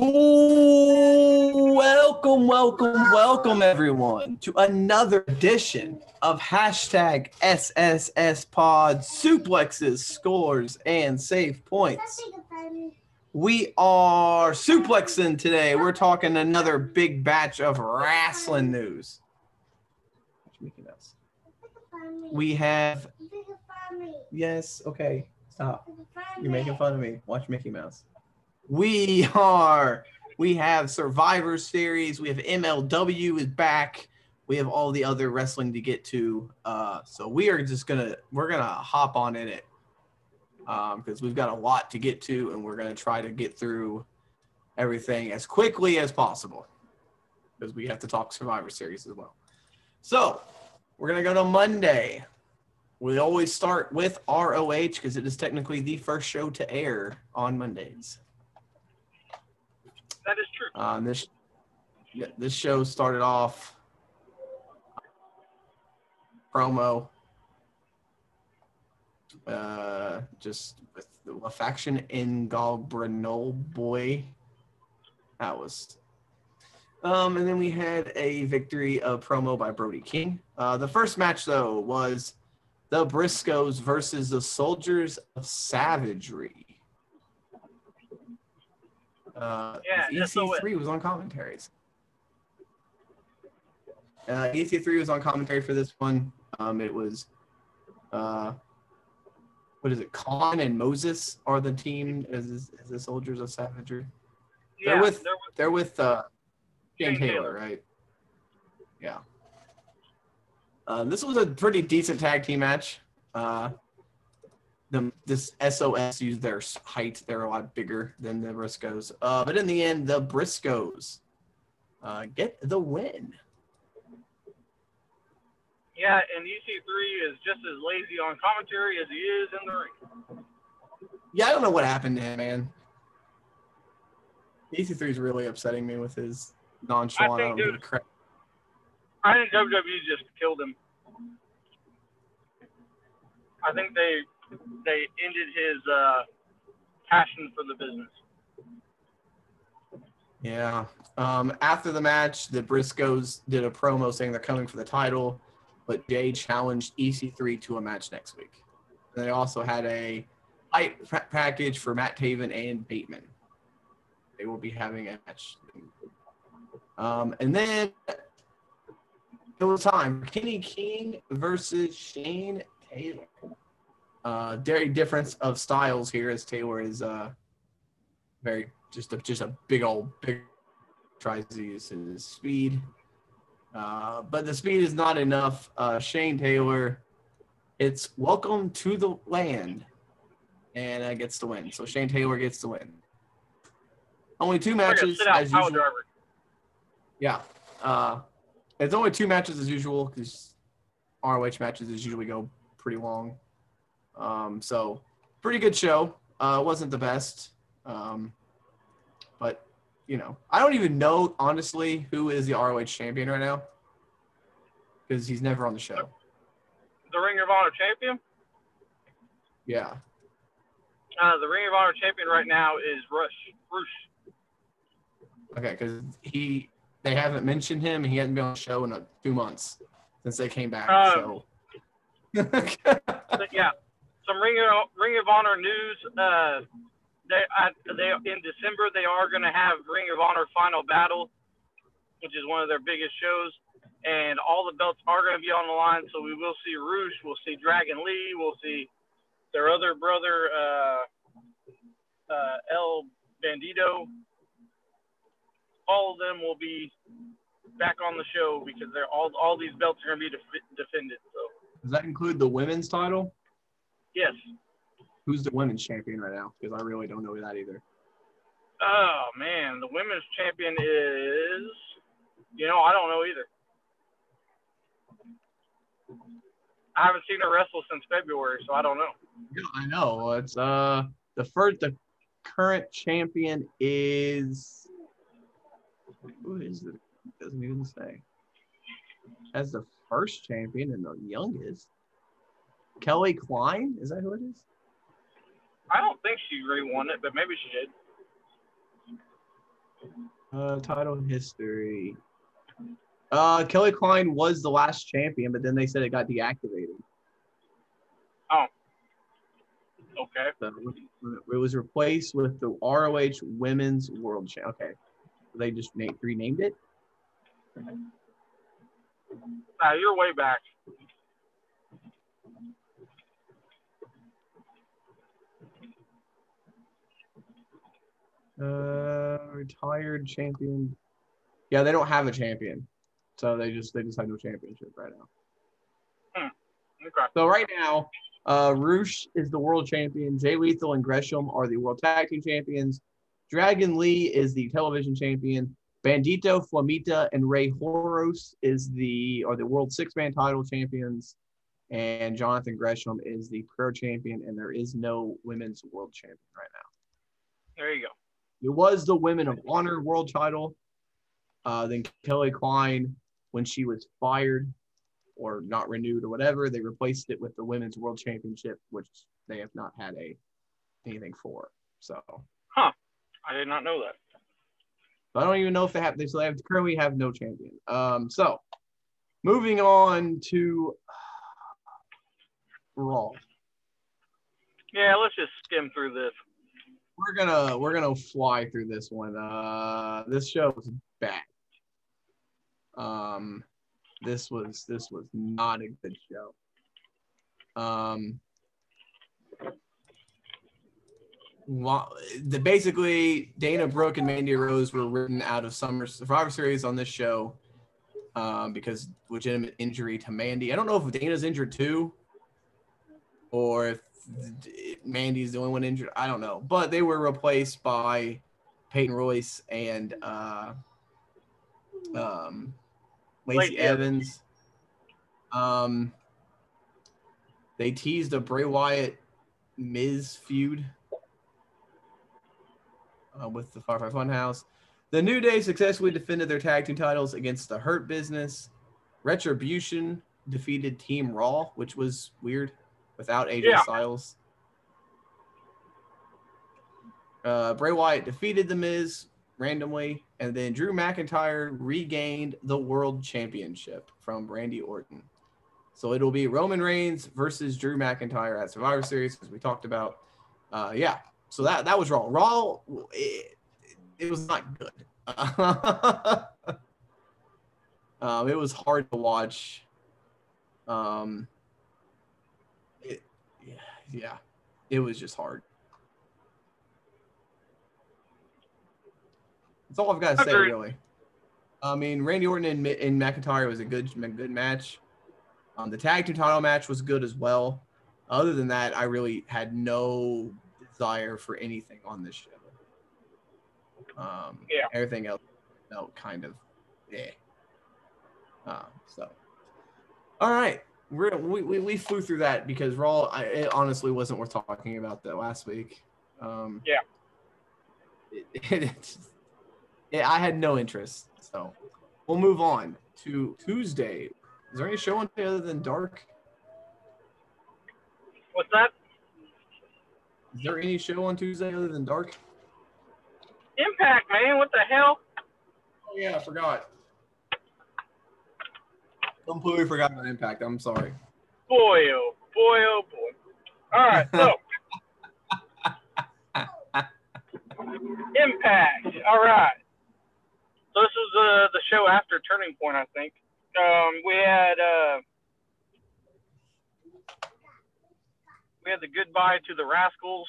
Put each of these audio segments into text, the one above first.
Ooh, welcome, welcome, welcome, everyone, to another edition of hashtag SSS Pod suplexes, scores, and save points. We are suplexing today. We're talking another big batch of wrestling news. We have, yes, okay, stop. You're making fun of me. Watch Mickey Mouse. We are. We have Survivor Series. We have MLW is back. We have all the other wrestling to get to. Uh, so we are just gonna we're gonna hop on in it because um, we've got a lot to get to, and we're gonna try to get through everything as quickly as possible because we have to talk Survivor Series as well. So we're gonna go to Monday. We always start with ROH because it is technically the first show to air on Mondays. That is true. Um, this this show started off promo, uh, just with the faction in Galbranol boy. That was. Um, and then we had a victory of promo by Brody King. Uh, the first match though was the Briscoes versus the Soldiers of Savagery. Uh, Yeah, EC3 was on commentaries. Uh, EC3 was on commentary for this one. Um, it was, uh, what is it? Kaun and Moses are the team as, as the Soldiers of Savagery. Yeah, they're with there they're with uh, Shane Taylor, Taylor. right? Yeah. Uh, this was a pretty decent tag team match. Uh, the this SOS used their height; they're a lot bigger than the Briscoes. Uh, but in the end, the Briscoes uh, get the win. Yeah, and EC3 is just as lazy on commentary as he is in the ring. Yeah, I don't know what happened to him, man. EC3 is really upsetting me with his nonchalant. I think, I don't give a dude- crap. I think WWE just killed him. I think they they ended his uh, passion for the business. Yeah. Um, after the match, the Briscoes did a promo saying they're coming for the title, but Jay challenged EC3 to a match next week. And they also had a fight package for Matt Taven and Bateman. They will be having a match. Um, and then it was time Kenny King versus Shane Taylor. Uh, very difference of styles here, as Taylor is uh, very just a, just a big old big tries to use his speed. Uh, but the speed is not enough. Uh, Shane Taylor, it's welcome to the land, and uh, gets the win. So Shane Taylor gets the win. Only two matches as usual. driver. Yeah. Uh, it's only two matches as usual because ROH matches as usually go pretty long. Um, so pretty good show. Uh, wasn't the best. Um, but you know, I don't even know honestly who is the ROH champion right now because he's never on the show. The Ring of Honor champion. Yeah. Uh, the Ring of Honor champion right now is Rush. Rush. Okay, because he they haven't mentioned him. and He hasn't been on the show in a, two months since they came back. Um, so. Yeah, some Ring of Ring of Honor news. Uh, they I, they in December they are going to have Ring of Honor Final Battle, which is one of their biggest shows, and all the belts are going to be on the line. So we will see Rush, we'll see Dragon Lee, we'll see their other brother uh, uh, El Bandito. All of them will be back on the show because they're all all these belts are going to be def- defended. So Does that include the women's title? Yes. Who's the women's champion right now? Because I really don't know that either. Oh man, the women's champion is. You know, I don't know either. I haven't seen her wrestle since February, so I don't know. Yeah, I know. It's uh the first the current champion is who is it? Doesn't even say. As the first champion and the youngest. Kelly Klein? Is that who it is? I don't think she re won it, but maybe she did. Uh, title history. Uh, Kelly Klein was the last champion, but then they said it got deactivated. Oh. Okay. So it was replaced with the ROH Women's World Champ. Okay, they just named, renamed it. Nah, you're way back. Uh, retired champion. Yeah, they don't have a champion, so they just they just have no championship right now. Okay. So right now, uh, Rush is the world champion. Jay Lethal and Gresham are the world tag team champions. Dragon Lee is the television champion. Bandito, Flamita, and Rey Horus is the are the world six man title champions. And Jonathan Gresham is the pro champion, and there is no women's world champion right now. There you go. It was the Women of Honor world title. Uh, then Kelly Klein, when she was fired or not renewed or whatever, they replaced it with the Women's World Championship, which they have not had a anything for. So huh? I did not know that. I don't even know if they have. They so they have currently have no champion. Um, so moving on to Raw. Yeah, let's just skim through this. We're gonna we're gonna fly through this one. Uh, this show was bad. Um, this was this was not a good show. Um, well, the basically Dana Brooke and Mandy Rose were written out of Summer Survivor Series on this show um, because legitimate injury to Mandy. I don't know if Dana's injured too, or if Mandy's the only one injured. I don't know, but they were replaced by Peyton Royce and uh, um, Lacey Lacey Evans. Um, they teased a Bray Wyatt Miz feud uh, with the Firefly Funhouse. The New Day successfully defended their tag team titles against the Hurt Business. Retribution defeated Team Raw, which was weird without AJ Yeah. Styles. Uh, Bray Wyatt defeated The Miz randomly, and then Drew McIntyre regained the World Championship from Randy Orton. So it'll be Roman Reigns versus Drew McIntyre at Survivor Series, as we talked about. Uh, yeah, so that that was Raw. Raw, it, it was not good. um, it was hard to watch. Um, yeah, yeah, it was just hard. That's all I've got to say, really. I mean, Randy Orton and, and McIntyre was a good, good match. Um, the tag team title match was good as well. Other than that, I really had no desire for anything on this show. Um, Yeah. Everything else felt kind of, eh. Uh, so, all right, we're we, we, we flew through that because Raw. I, it honestly wasn't worth talking about that last week. Um, Yeah. It, it, it's- I had no interest. So, we'll move on to Tuesday. Is there any show on other than Dark? What's that? Is there any show on Tuesday other than Dark? Impact, man. What the hell? Oh yeah, I forgot. Completely forgot about Impact. I'm sorry. Boy, oh boy, oh boy. All right, so Impact. All right. So this was uh, the show after Turning Point, I think. Um, we had uh, we had the goodbye to the Rascals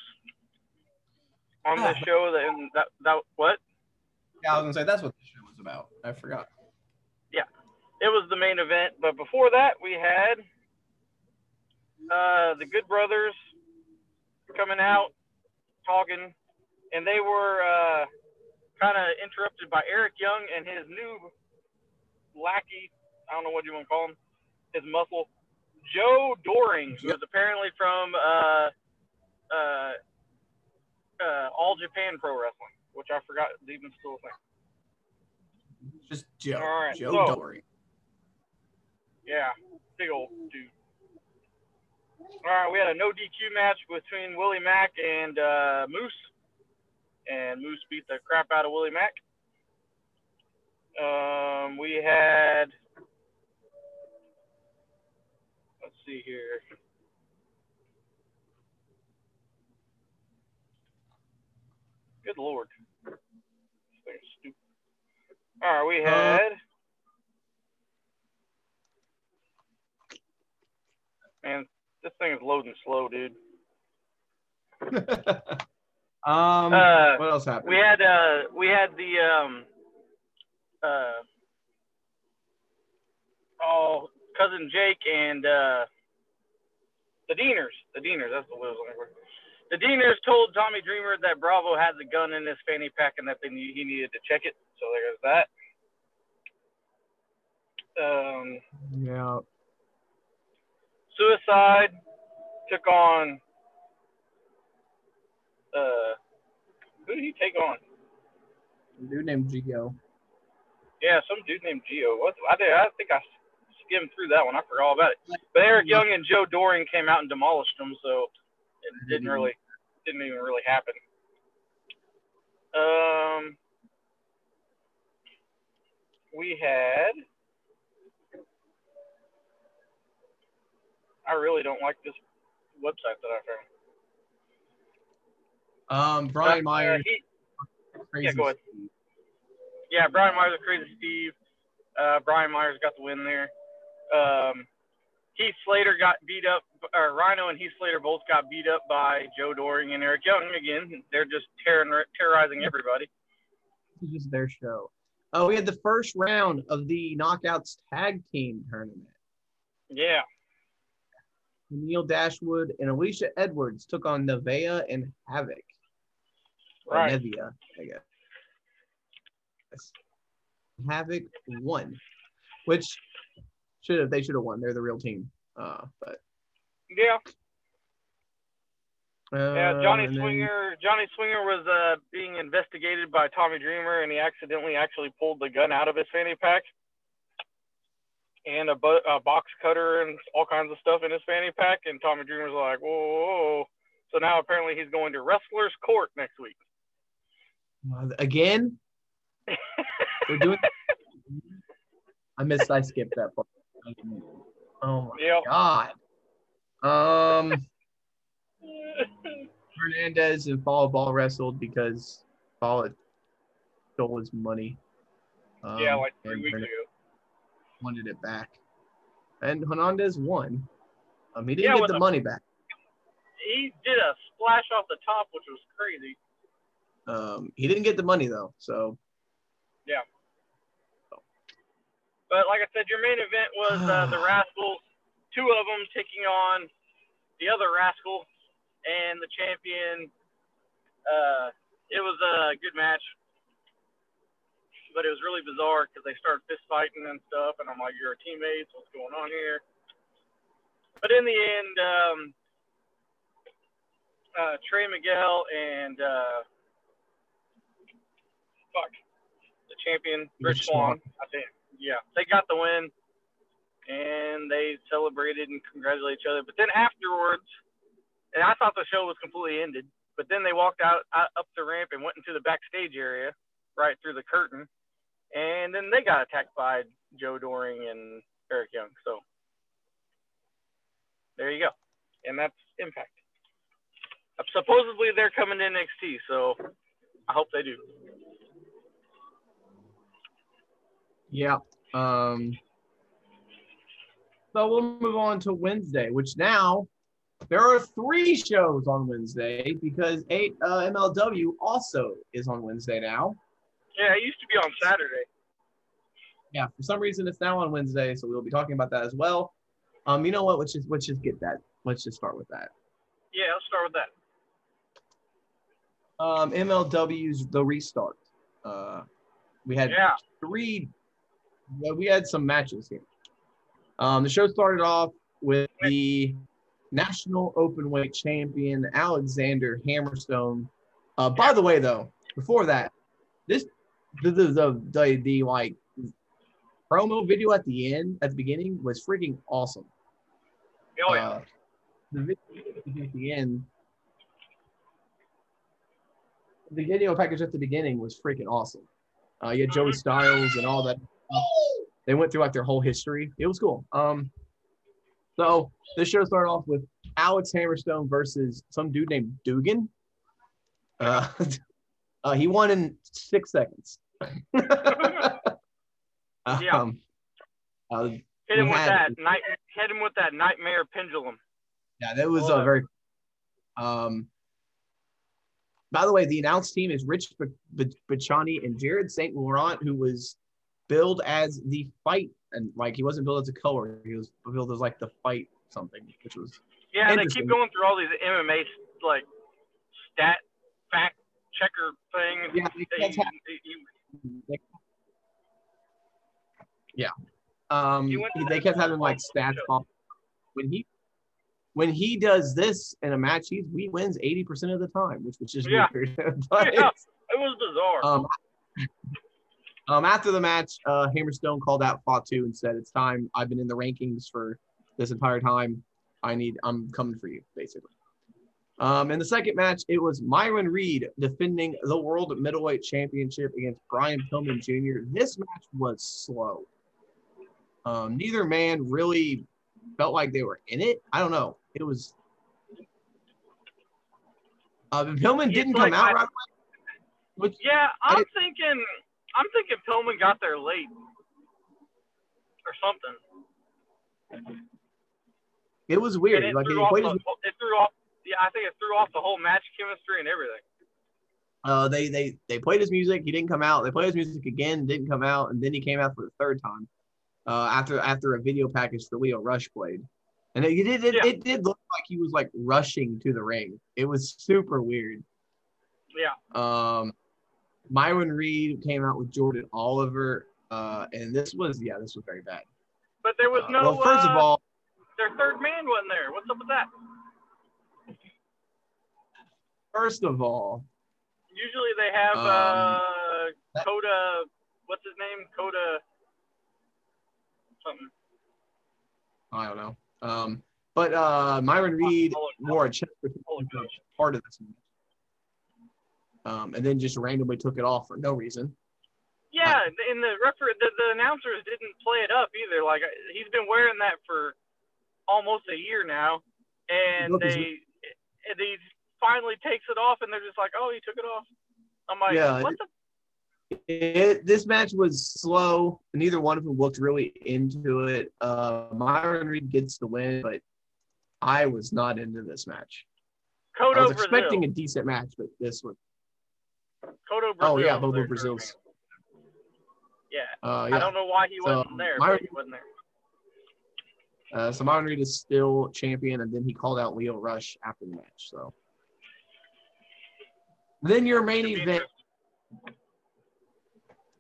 on this show. That, that that what? Yeah, I was gonna say that's what the show was about. I forgot. It was the main event. But before that, we had uh, the Good Brothers coming out talking, and they were uh, kind of interrupted by Eric Young and his new lackey. I don't know what you want to call him. His muscle, Joe Doering, who is apparently from uh, uh, uh, All Japan Pro Wrestling, which I forgot is even still a thing. Just Joe. All right, Joe so- Dory. Yeah, big old dude. All right, we had a no DQ match between Willie Mack and uh, Moose, and Moose beat the crap out of Willie Mack. Um, we had. Let's see here. Good lord. This thing's stupid. All right, we Uh, had. Man, this thing is loading slow, dude. um, Uh, what else happened? We had uh we had the um uh oh cousin Jake and uh the Deaners. The Deaners, that's the word I was looking for. The Deaners told Tommy Dreamer that Bravo had the gun in his fanny pack and that they need, he needed to check it. So there's that. Um yeah. Suicide took on uh who did he take on? A dude named Gio. Yeah, some dude named Geo. What I did I think I skimmed through that one. I forgot all about it. But Eric Young and Joe Doering came out and demolished them, so it didn't really didn't even really happen. Um we had I really don't like this website that I found. Um, Brian Uh, Myers. he- yeah, go ahead. Steve. yeah, Brian Myers, Crazy Steve. Uh, Brian Myers got the win there. Um, Heath Slater got beat up, or Rhino and Heath Slater both got beat up by Joe Doering and Eric Young again. They're just tearing, terrorizing everybody. This is just their show. Oh, we had the first round of the Knockouts Tag Team Tournament. Yeah, Neil Dashwood and Alisha Edwards took on Nevaeh and Havok. Or right. Nevaeh, I guess. Yes. Havok won, which should have they should have won. They're the real team. Uh, but Yeah, yeah. um, Johnny and then- Swinger, Johnny Swinger was uh, being investigated by Tommy Dreamer, and he accidentally actually pulled the gun out of his fanny pack, and a, bu- a box cutter and all kinds of stuff in his fanny pack. And Tommy Dreamer's like, whoa, whoa, whoa. So now apparently he's going to wrestlers' court next week. Again. They're doing. I missed. I skipped that part. Oh my Yep. god. Um, Hernandez and Fallah Bahh wrestled because Fall stole his money. Um, yeah, like three and weeks Hernandez ago. Wanted it back, and Hernandez won. Um, he didn't Yeah, get the a- money back. He did a splash off the top, which was crazy. Um, he didn't get the money though. So Yeah. But like I said, your main event was uh, the Rascals, two of them taking on the other Rascal and the champion. Uh, it was a good match, but it was really bizarre because they started fist fighting and stuff, and I'm like, "You're teammates. What's going on here?" But in the end, um, uh, Trey Miguel and uh, fuck the champion Rich Swann, I think yeah, they got the win, and they celebrated and congratulated each other. But then afterwards, and I thought the show was completely ended. But then they walked out, out up the ramp and went into the backstage area, right through the curtain, and then they got attacked by Joe Doering and Eric Young. So there you go, and that's Impact. Supposedly they're coming to NXT, so I hope they do. Yeah. Um, so we'll move on to Wednesday, which now there are three shows on Wednesday because eight uh, MLW also is on Wednesday now. Yeah, it used to be on Saturday. Yeah, for some reason it's now on Wednesday, so we'll be talking about that as well. Um, you know what? Let's just let's just get that. Let's just start with that. Yeah, let's start with that. Um, MLW's the restart. Uh, we had Yeah. three. Well, we had some matches here. Um, the show started off with the national open weight champion Alexander Hammerstone. Uh, by the way, though, before that, this the the the, the, the like promo video at the end at the beginning was freaking awesome. Oh yeah. Uh, the video at the end, the video package at the beginning was freaking awesome. Uh, you had Joey Styles and all that. They went through like their whole history. It was cool. Um, so this show started off with Alex Hammerstone versus some dude named Dugan. Uh, uh, he won in six seconds. Yeah. Um, uh, Hit him with had- that night. Hit him with that nightmare pendulum. yeah, that was a on. very. Um, by the way, the announced team is Rich Bocchini and Jared St. Laurent, who was billed as the fight, and like he wasn't billed as a color, he was billed as like the fight something, which was Yeah, they keep going through all these MMA like stat fact checker thing. yeah. They- how, you- um, He they kept having like stats when he when he does this in a match, he he wins eighty percent of the time, which was just Yeah. weird. but Yeah. It was bizarre. Um, um, after the match, uh, Hammerstone called out Fatu and said, "It's time. I've been in the rankings for this entire time. I need. I'm coming for you, basically." Um, in the second match, it was Myron Reed defending the World Middleweight Championship against Brian Pillman Jr. This match was slow. Um, neither man really felt like they were in it. I don't know. It was. Uh, Pillman didn't like come out I- right away. Which yeah, I'm thinking. I'm thinking Pillman got there late or something. It was weird. It Like threw he off the, it threw off. Yeah, I think it threw off the whole match chemistry and everything. uh, they they they played his music. He didn't come out. They played his music again. Didn't come out, and then he came out for the third time. Uh, after after a video package for Lio Rush played, and it, it did it, Yeah. it did look like he was like rushing to the ring. It was super weird. Yeah. Um, Myron Reed came out with Jordan Oliver, uh, and this was yeah, this was very bad. But there was Uh, no. well, first uh, of all, their third man wasn't there. What's up with that? First of all, Usually they have Um, uh, Kotto. What's his name? Kotto. Something. I don't know. Um, but uh, Myron Reed wore a chest protection I'll look for it up. part of this. Um, and then just randomly took it off for no reason. Yeah, and the referee, the, the announcers didn't play it up either. Like he's been wearing that for almost a year now, and they he finally takes it off, and they're just like, "Oh, he took it off." I'm like, Yeah, "What the?" It, this match was slow. Neither one of them looked really into it. Uh, Myron Reed gets the win, but I was not into this match. I was Brazil. expecting a decent match, but this one. Kotto Brazil. Oh yeah, Bobo Brazil's. Yeah. Uh, I don't know why he So, wasn't there. Myron- but he wasn't there. Uh, so Myron Reed is still champion, and then he called out Lio Rush after the match. So then your main event,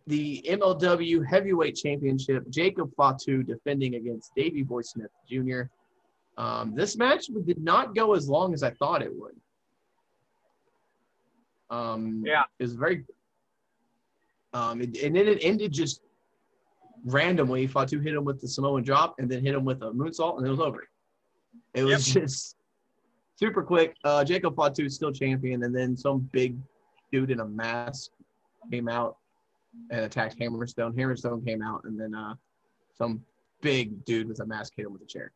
the MLW Heavyweight Championship, Jacob Fatu defending against Davey Boy Smith Jr. Um, this match did not go as long as I thought it would. Um, Yeah. it was very, um, it, and then it ended just randomly. Fatu hit him with the Samoan drop and then hit him with a moonsault, and it was over. It was just super quick. Uh, Jacob Fatu is still champion, and then some big dude in a mask came out and attacked Hammerstone. Hammerstone came out, and then uh, some big dude with a mask hit him with a chair.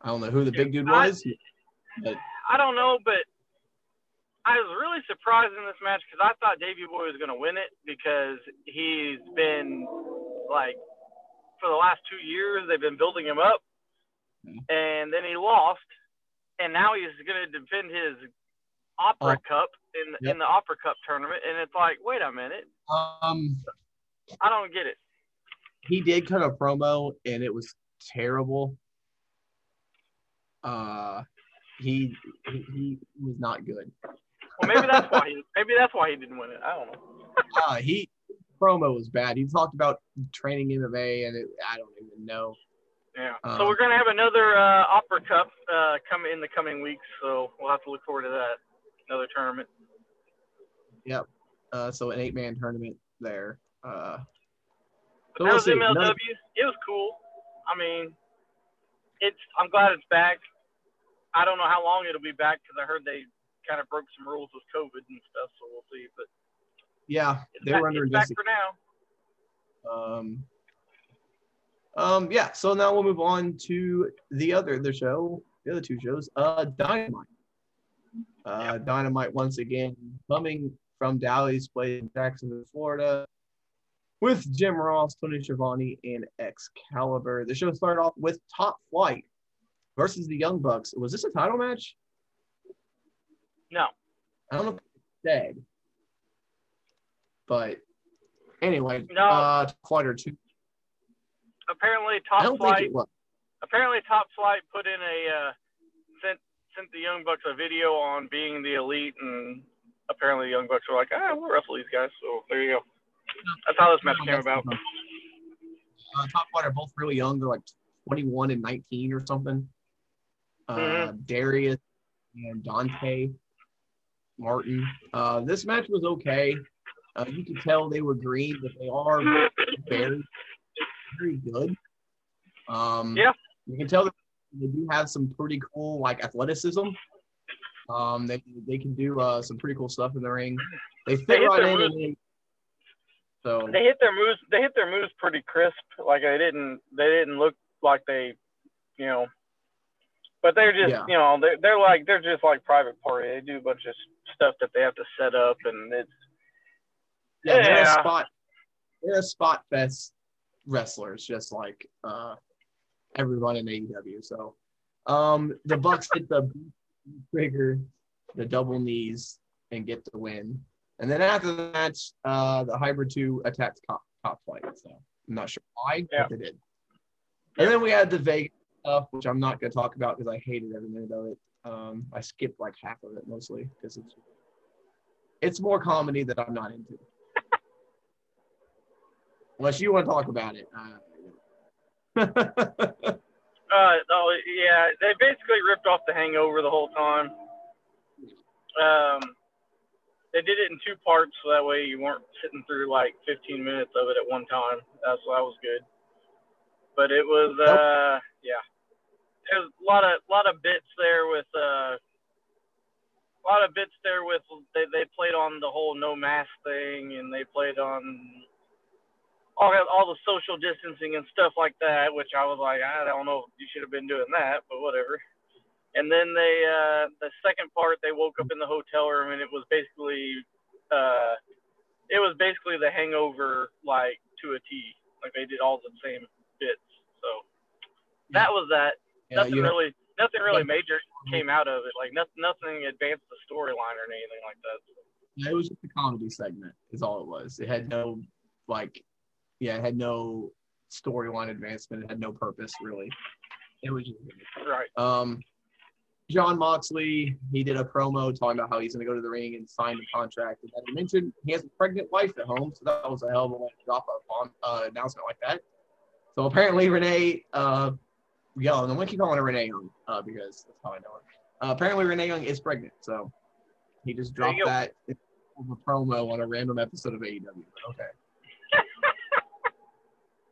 I don't know who the big dude I- was. I don't know, but I was really surprised in this match because I thought Davey Boy was going to win it because he's been like for the last two years they've been building him up, and then he lost, and now he's going to defend his Opera Oh. Cup in Yep. in the Opera Cup tournament, and it's like, wait a minute, Um, I don't get it. he did cut a promo, and it was terrible. Uh, he he, he was not good. Well, maybe that's why he maybe that's why he didn't win it. I don't know. Uh, he promo was bad. He talked about training MMA, and it, I don't even know. Yeah. Um, so we're gonna have another uh, Opera Cup uh, come in the coming weeks, so we'll have to look forward to that. Another tournament. Uh, so an eight man tournament there. Uh, So that was see. MLW. Another- It was cool. I mean, it's. I'm glad it's back. I don't know how long it'll be back because I heard they kind of broke some rules with COVID and stuff. So we'll see. But yeah, they back, were under it's back investigation. for now. Um, um, yeah. So now we'll move on to the other the show, the other two shows. Uh, Dynamite. Uh, Dynamite once again coming from Daily's Place in Jacksonville, Florida, with Jim Ross, Tony Schiavone, and Excalibur. The show started off with Top Flight versus the Young Bucks. Was this a title match? No. I don't know if it's said, but anyway, No. uh, Top Flight are two. Apparently, Top Flight. think it was. apparently top flight put in a uh, sent sent the young bucks a video on being the elite and apparently the young bucks were like ah we'll wrestle these guys so there you go that's how this match came about not- Uh, Top Flight are both really young. They're like 21 and 19 or something. Uh, Mm-hmm. Darius and Dante Martin. Uh, this match was okay. Uh, you could tell they were green, but they are very, very good. Um, Yeah. You can tell that they do have some pretty cool like athleticism. Um, they they can do uh, some pretty cool stuff in the ring. They fit They hit right their in. moves. So they hit their moves they hit their moves pretty crisp like they didn't they didn't look like they you know but they're just Yeah. you know they're, they're like they're just like private party they do a bunch of stuff that they have to set up and it's Yeah, they're a spot. They're a spot fest wrestlers, just like uh, everyone in AEW. So, um, the Bucks hit the trigger, the double knees, and get the win. And then after the match, uh, the Hybrid Two attacked top, top flight. So I'm not sure why, Yeah. but they did. And then we had the Vegas stuff, which I'm not going to talk about because I hated every minute of it. Um, I skipped like half of it mostly because it's it's more comedy that I'm not into. Unless you want to talk about it. Uh, Uh, oh yeah, they basically ripped off the Hangover the whole time. Um, they did it in two parts, so that way you weren't sitting through like 15 minutes of it at one time. That's that was good. But it was, uh, yeah, there's a lot of lot of bits there with uh, a lot of bits there with they they played on the whole no mask thing, and they played on all all the social distancing and stuff like that, which I was like, I don't know, you should have been doing that, but whatever. And then they, uh, the second part, they woke up in the hotel room and it was basically, uh, it was basically the Hangover like to a T. Like they did all the same bits. So that was that. yeah, Nothing really, nothing really major came out of it. Like nothing, nothing advanced the storyline or anything like that. it was just a comedy segment, is all it was. It had no, like, yeah, it had no storyline advancement. It had no purpose, really. It was just. Right. Um, Jon Moxley, he did a promo talking about how he's going to go to the ring and sign the contract. And then he mentioned he has a pregnant wife at home, so that was a hell of a way drop a bomb uh, announcement like that. So apparently Renee, uh, yeah, and I'm going to keep calling her Renee Young uh, because that's how I know her. Uh, apparently Renee Young is pregnant, so he just dropped that a promo on a random episode of AEW.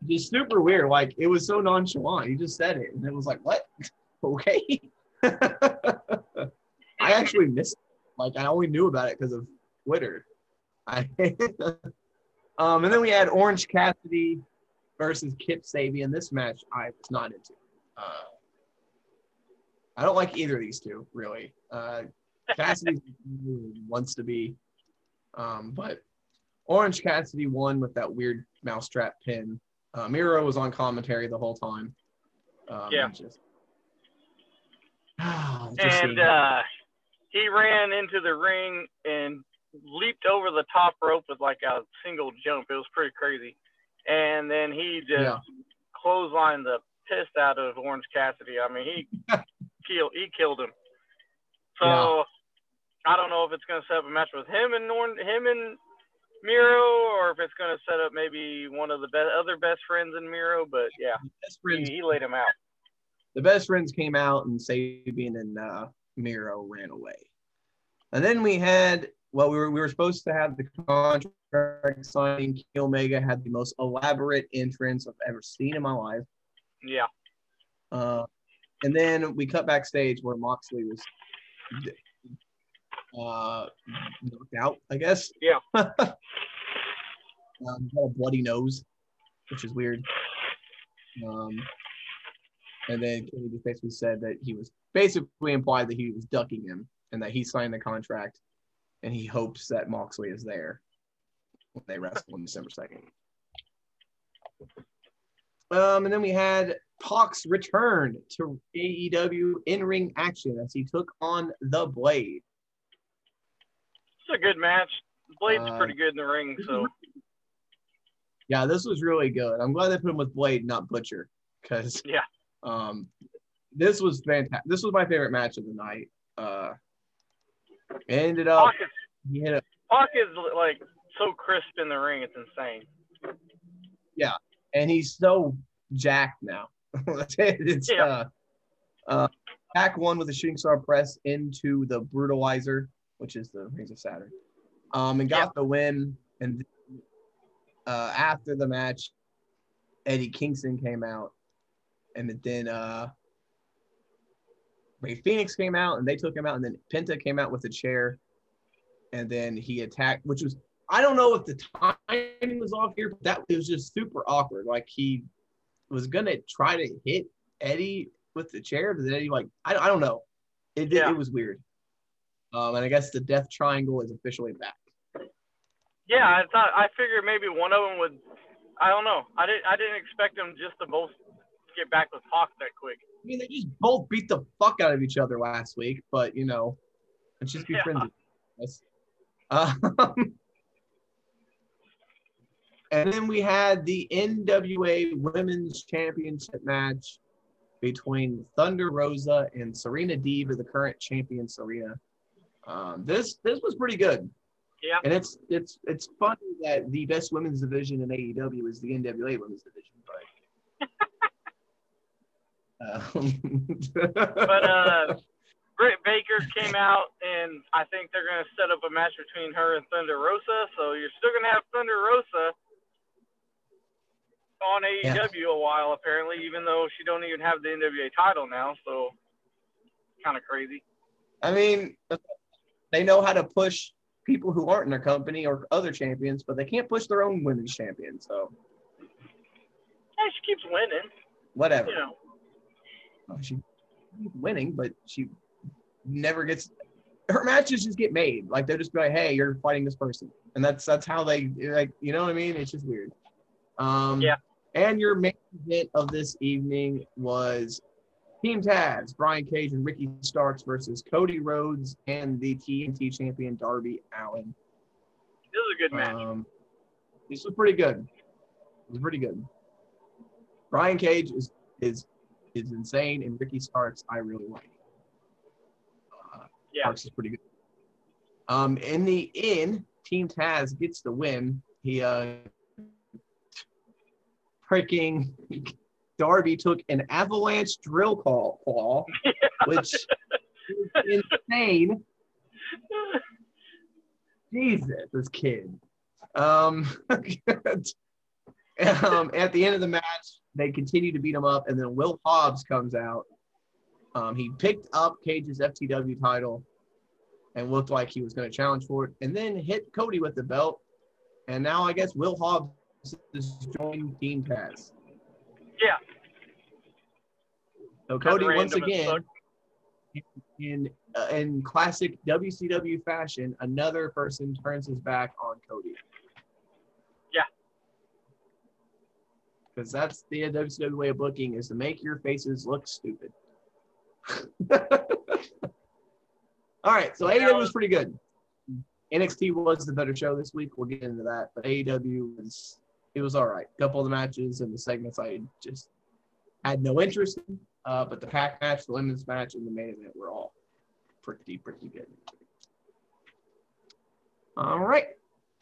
Just super weird. Like it was so nonchalant. He just said it, and it was like, "What? okay." I actually missed. It. Like I only knew about it because of Twitter. I, um, and then we had Orange Cassidy versus Kip Sabian. This match I was not into. Uh, I don't like either of these two really. Uh, Cassidy wants to be, um, but Orange Cassidy won with that weird mousetrap pin. Uh, Miro was on commentary the whole time. Um, Yeah. and Just, just and uh, he ran into the ring and leaped over the top rope with like a single jump. It was pretty crazy. And then he just Yeah. clotheslined the piss out of Orange Cassidy. I mean, he killed he killed him. So Yeah. I don't know if it's gonna set up a match with him and Orange, him and Miro, or if it's gonna set up maybe one of the be- other best friends in Miro. But yeah, best he, friends he laid him out. the best friends came out and Sabian and uh, Miro ran away. And then we had well, we were we were supposed to have the contract signing. Kenny Omega had the most elaborate entrance I've ever seen in my life. Yeah. Uh, and then we cut backstage where Moxley was uh, knocked out, I guess. Yeah. um, he had a bloody nose. which is weird. Um, and then Kenny just basically said that he was basically implied that he was ducking him and that he signed the contract and he hopes that Moxley is there when they wrestle on December 2nd. Um, and then we had Pac return to AEW in ring action as he took on the Blade. It's a good match. Blade's Uh, pretty good in the ring, so Yeah, this was really good. I'm glad they put him with Blade, not Butcher, because Yeah. um, this was fantastic. This was my favorite match of the night. Uh, ended up Pac is, he hit a Pac is like so crisp in the ring. It's insane. Yeah, and he's so jacked now. it's Yeah. uh, uh, Pac one with a shooting star press into the brutalizer, which is the Rings of Saturn, um, and got Yeah. the win. And uh, after the match, Eddie Kingston came out, and then uh, Rey Fenix came out, and they took him out, and then Penta came out with a chair, and then he attacked, which was I don't know if the timing was off here, but that it was just super awkward. Like he was gonna try to hit Eddie with the chair, but then Eddie like I, I don't know. It Yeah. it was weird. Um, and I guess the Death Triangle is officially back. Yeah, I thought I figured maybe one of them would. I don't know. I didn't. I didn't expect them just to both get back with Pac that quick. I mean, they just both beat the fuck out of each other last week, but you know, let's just be Yeah. friends. Yes. Um, and then we had the NWA Women's Championship match between Thunder Rosa and Serena Deeb, the current champion Serena. Um, this this was pretty good. Yeah. And it's it's it's funny that the best women's division in AEW is the NWA women's division, but um, But uh, Britt Baker came out, and I think they're gonna set up a match between her and Thunder Rosa. So you're still gonna have Thunder Rosa on AEW a while, apparently, even though she don't even have the NWA title now. So kind of crazy. I mean, they know how to push people who aren't in their company or other champions, but they can't push their own women's champion. So Yeah, she keeps winning. whatever. You know. Oh, She keeps winning, but she never gets her matches just get made. Like they'll just be like, "Hey, you're fighting this person," and that's that's how they like. You know what I mean? It's just weird. Um, Yeah. And your main event of this evening was Team Taz, Brian Cage and Ricky Starks versus Cody Rhodes and the TNT champion Darby Allin. This is a good match. Um, this was pretty good. It was pretty good. Brian Cage is is is insane, and Ricky Starks I really like. Uh, yeah. Starks is pretty good. Um, in the end, Team Taz gets the win. He uh, freaking Darby took an avalanche drill call claw, which is insane. Jesus, this kid. Um, um, at the end of the match, they continue to beat him up, and then Will Hobbs comes out. Um, he picked up Cage's FTW title and looked like he was going to challenge for it, and then hit Cody with the belt. And now I guess Will Hobbs is joining Team Taz. Yeah. So Cody once again in uh, in classic WCW fashion, another person turns his back on Cody. Yeah. Because that's the WCW way of booking is to make your faces look stupid. All right, so AEW was pretty good. NXT was the better show this week. We'll get into that, but AEW was it was all right. A couple of the matches and the segments I just had no interest in. Uh, but the Pac match, the women's match, and the main event were all pretty, pretty good. All right.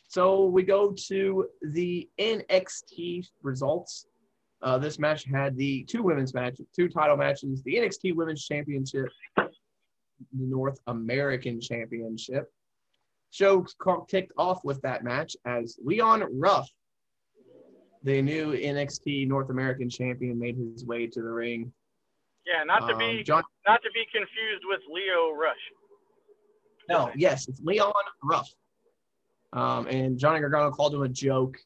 So we go to the NXT results. Uh, this match had the two women's matches, two title matches, the NXT Women's Championship, the North American Championship. Show kicked off with that match as Leon Ruff, the new NXT North American champion, made his way to the ring. Yeah, not to Um, be John, not to be confused with Lio Rush. no, yes, it's Leon Ruff. Um, and Johnny Gargano called him a joke.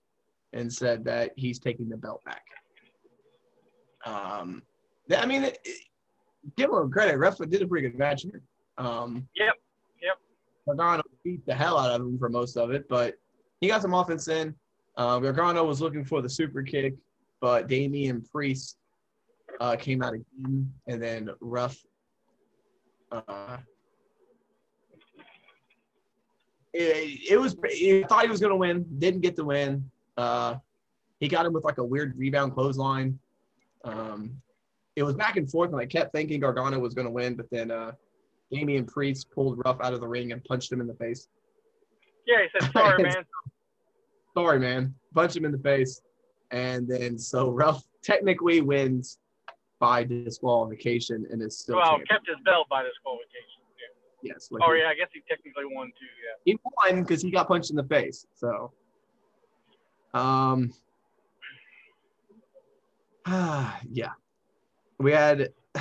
and said that he's taking the belt back. Um, I mean, it, it, give him credit. Ref did a pretty good match here. Um, yep, yep. Gargano beat the hell out of him for most of it, but he got some offense in. Uh, Gargano was looking for the super kick, but Damian Priest uh, came out again, and then Ruff. Uh, it, it was. He thought he was going to win, didn't get the win. Uh, he got him with like a weird rebound clothesline. Um, it was back and forth, and I kept thinking Gargano was going to win, but then uh, Damian Priest pulled Ruff out of the ring and punched him in the face. Yeah, he said, "Sorry, man." Sorry, man. Punch him in the face, and then so Ralph technically wins by disqualification and is still. Well, champion. kept his belt by disqualification. Yeah. Yes. like Oh yeah, I guess he technically won too. Yeah. he won because he got punched in the face. So, um, ah, yeah, we had.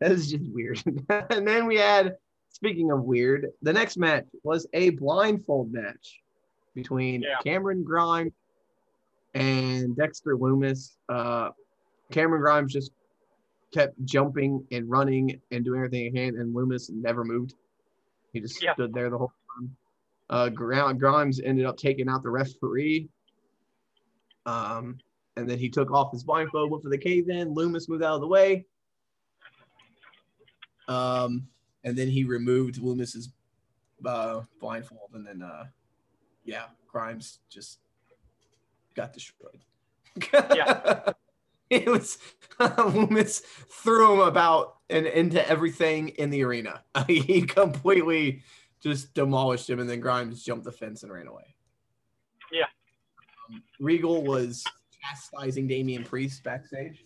that is just weird. and then we had. Speaking of weird, the next match was a blindfold match between Yeah. Cameron Grimes and Dexter Loomis. Uh, Cameron Grimes just kept jumping and running and doing everything he can, and Loomis never moved. He just Yeah. stood there the whole time. Uh, Grimes ended up taking out the referee. Um, and then he took off his blindfold, went for the cave in. Loomis moved out of the way. Um, and then he removed Loomis's uh, blindfold, and then uh, yeah, Grimes just got destroyed. Yeah. it was Loomis threw him about and into everything in the arena. he completely just demolished him, and then Grimes jumped the fence and ran away. Yeah. Um, Regal was chastising Damian Priest backstage.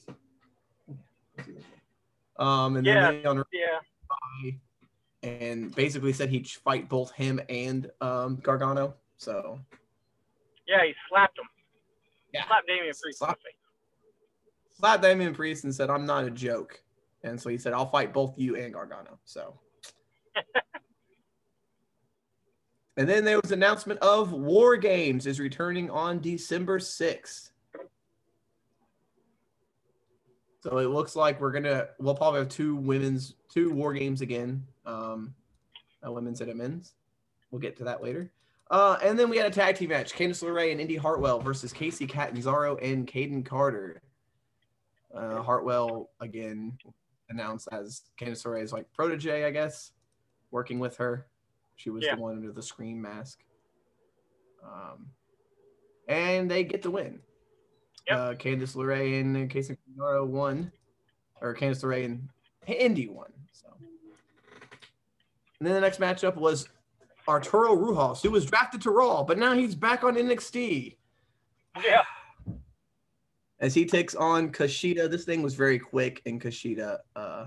Um, and Yeah. then on Yeah. and basically said he'd fight both him and um, Gargano. So Yeah, he slapped him. Yeah. Slapped Damian Priest Slap- slapped Damian Priest and said, "I'm not a joke." And so he said, "I'll fight both you and Gargano." So. And then there was announcement of War Games is returning on December 6th. So it looks like we're gonna we'll probably have two women's two war games again. Um a women's and a men's. We'll get to that later. Uh, and then we had a tag team match: Candice LeRae and Indy Hartwell versus Kacy Catanzaro and Kayden Carter. Uh, Hartwell again announced as Candice LeRae's like protege, I guess, working with her. She was Yeah. the one under the scream mask. Um, and they get the win. Yep. Uh, Candice LeRae and Kacy Catanzaro won, or Candice LeRae and Indy won. So, and then the next matchup was Arturo Ruas, who was drafted to Raw, but now he's back on NXT Yeah. as he takes on Kushida. This thing was very quick, and Kushida uh,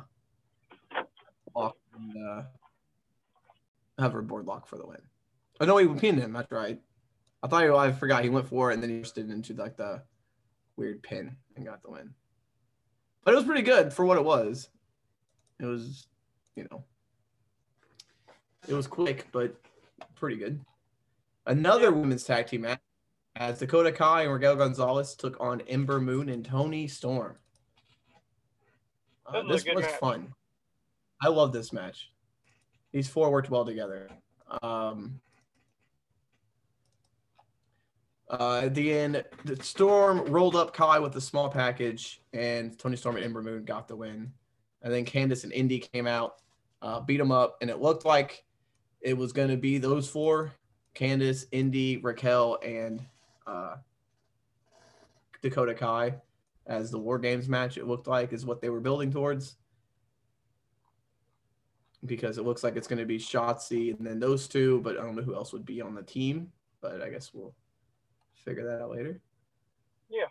locked the uh, hoverboard lock for the win. Oh no, he pinned him. That's right. I thought he, I forgot he went for it, and then he stood into like the weird pin and got the win. But it was pretty good for what it was. It was, you know, it was quick, but pretty good. Another women's tag team match as Dakota Kai and Raquel Gonzalez took on Ember Moon and Toni Storm. Uh, This was a this good was match. fun. I love this match. These four worked well together. Um, uh, at the end, the Storm rolled up Kai with a small package, and Toni Storm and Ember Moon got the win. And then Candice and Indy came out, uh, beat them up, and it looked like it was going to be those four Candice, Indy, Raquel, and uh, Dakota Kai as the War Games match. It looked like is what they were building towards because it looks like it's going to be Shotzi and then those two, but I don't know who else would be on the team. But I guess we'll figure that out later. Yeah.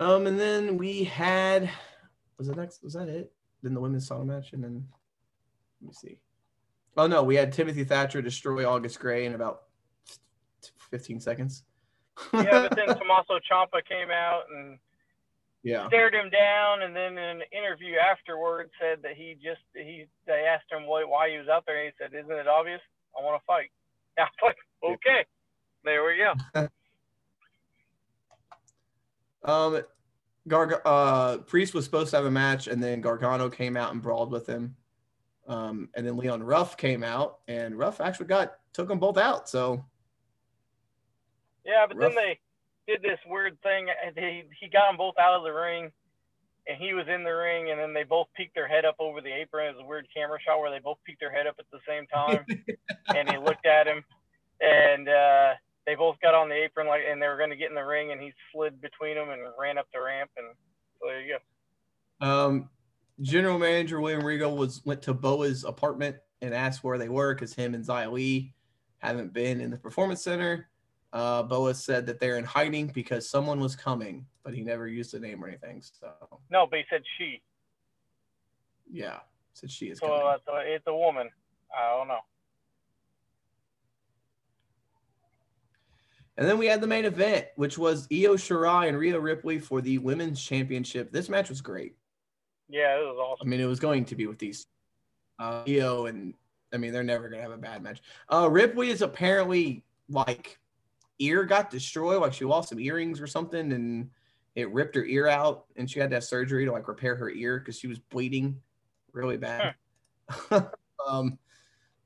Um, and then we had was it next? Was that it? Then the women's song match, and then let me see. Oh no, we had Timothy Thatcher destroy August Grey in about 15 seconds. Yeah, but then Tommaso Ciampa came out and yeah. stared him down, and then in an interview afterwards said that he just he they asked him why, why he was out there, and he said, "Isn't it obvious? I want to fight." I was like, "Okay." There we go. um, Garg- uh, Priest was supposed to have a match, and then Gargano came out and brawled with him. Um, and then Leon Ruff came out, and Ruff actually got took them both out. So Yeah, but Ruff. then they did this weird thing. He he got them both out of the ring, and he was in the ring, and then they both peeked their head up over the apron. It was a weird camera shot where they both peeked their head up at the same time, and he looked at him, and uh, they both got on the apron like, and they were going to get in the ring, and he slid between them and ran up the ramp, and so there you go. Um, General Manager William Regal was went to Boa's apartment and asked where they were because him and Xia Li haven't been in the performance center. Uh, Boa said that they're in hiding because someone was coming, but he never used a name or anything. So No, but he said she, yeah, said she is so coming. uh, so it's a woman. I don't know. And then we had the main event, which was Io Shirai and Rhea Ripley for the women's championship. This match was great. Yeah, it was awesome. I mean, it was going to be with these uh, Io and I mean, they're never gonna have a bad match. Uh, Ripley is apparently like ear got destroyed, like she lost some earrings or something, and it ripped her ear out, and she had to have surgery to like repair her ear because she was bleeding really bad. um,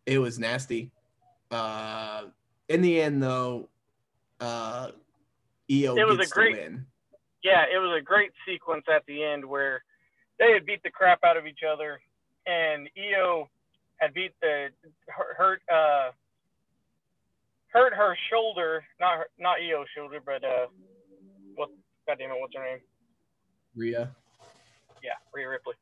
it was nasty. Uh, in the end, though, uh, Io It was gets a great- win. yeah, it was a great sequence at the end where they had beat the crap out of each other, and Io had beat the hurt hurt, uh, hurt her shoulder, not her, not Io's shoulder, but uh, what? God damn it, what's her name? Rhea. Yeah, Rhea Ripley.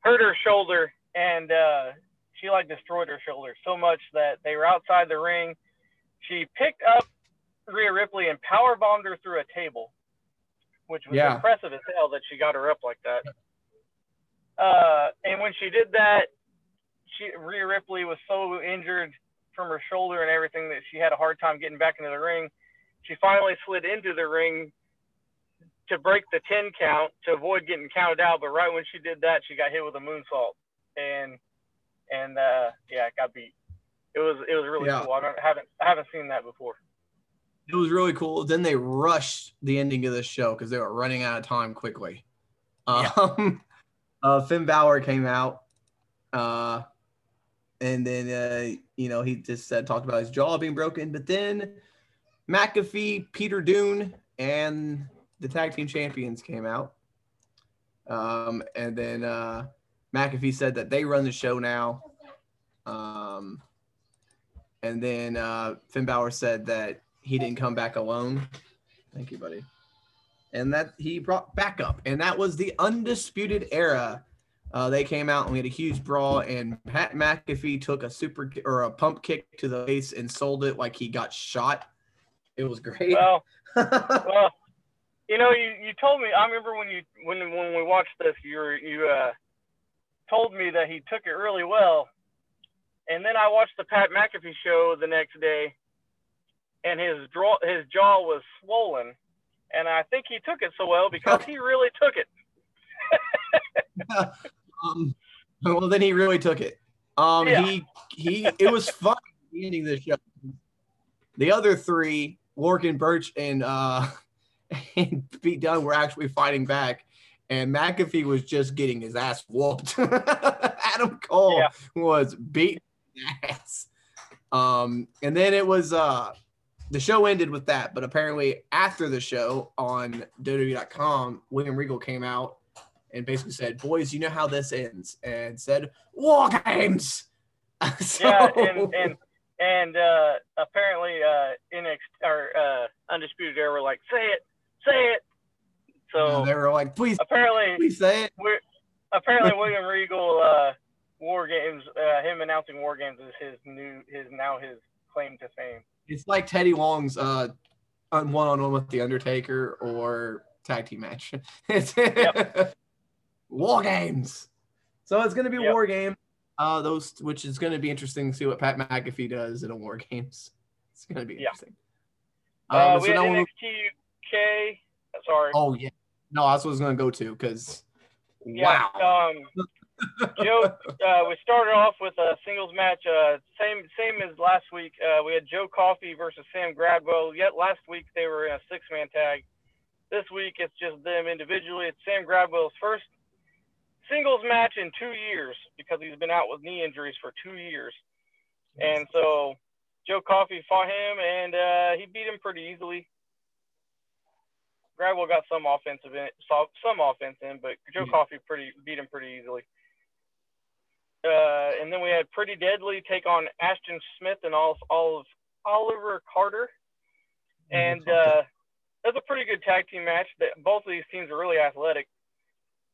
Hurt her shoulder, and uh, she like destroyed her shoulder so much that they were outside the ring. She picked up Rhea Ripley and power bombed her through a table, which was Yeah. impressive as hell that she got her up like that. Uh, and when she did that, she Rhea Ripley was so injured from her shoulder and everything that she had a hard time getting back into the ring. She finally slid into the ring to break the 10 count to avoid getting counted out. But right when she did that, she got hit with a moonsault, and and uh, yeah, got beat. It was it was really Yeah. cool. I don't, haven't I haven't seen that before. It was really cool. Then they rushed the ending of the show because they were running out of time quickly. Um, uh, Finn Balor came out, uh, and then uh, you know he just said talked about his jaw being broken. But then McAfee, Peter Dunne, and the tag team champions came out, um, and then uh, McAfee said that they run the show now. Um, and then uh, Finn Balor said that he didn't come back alone. Thank you, buddy. And that he brought backup, and that was the undisputed era. Uh, they came out and we had a huge brawl, and Pat McAfee took a super or a pump kick to the face and sold it like he got shot. It was great. Well, well, you know, you, you told me. I remember when you when when we watched this, you were, you uh, told me that he took it really well, and then I watched the Pat McAfee show the next day, and his draw his jaw was swollen, and I think he took it so well because he really took it. um, well, then he really took it. Um, Yeah. he he. It was fun the ending the show. The other three, Lorcan, Birch, and uh, and Pete Dunne were actually fighting back, and McAfee was just getting his ass whooped. Adam Cole Yeah. was beating ass. Um, and then it was uh, the show ended with that, but apparently after the show on WWE.com, William Regal came out and basically said, "Boys, you know how this ends," and said, "War games." So- Yeah, and and and uh, apparently uh, NXT or uh, Undisputed Era were like, say it, say it. So they were like, "Please, apparently, please say it." we're, apparently William Regal, uh, War Games, uh, him announcing War Games is his new, his now his claim to fame. It's like Teddy Long's uh, on one-on-one with the Undertaker or tag team match. It's War games. So it's going to be Yep. War game. Uh, those which is going to be interesting to see what Pat McAfee does in a War games. It's going to be Yeah. interesting. Uh, Um, we so had NXT UK. Sorry. oh yeah, no, that's what I was going to go to because yeah. wow, Um, Joe, uh, we started off with a singles match, uh, same same as last week. Uh, we had Joe Coffey versus Sam Gradwell. Yet last week they were in a six man tag. This week it's just them individually. It's Sam Gradwell's first singles match in two years because he's been out with knee injuries for two years. And so Joe Coffey fought him and uh, he beat him pretty easily. Gradwell got some offensive in, some offense in, but Joe yeah. Coffey pretty beat him pretty easily. Uh, and then we had Pretty Deadly take on Ashton Smith and all, all of Oliver Carter. And uh, that's a pretty good tag team match. That both of these teams are really athletic.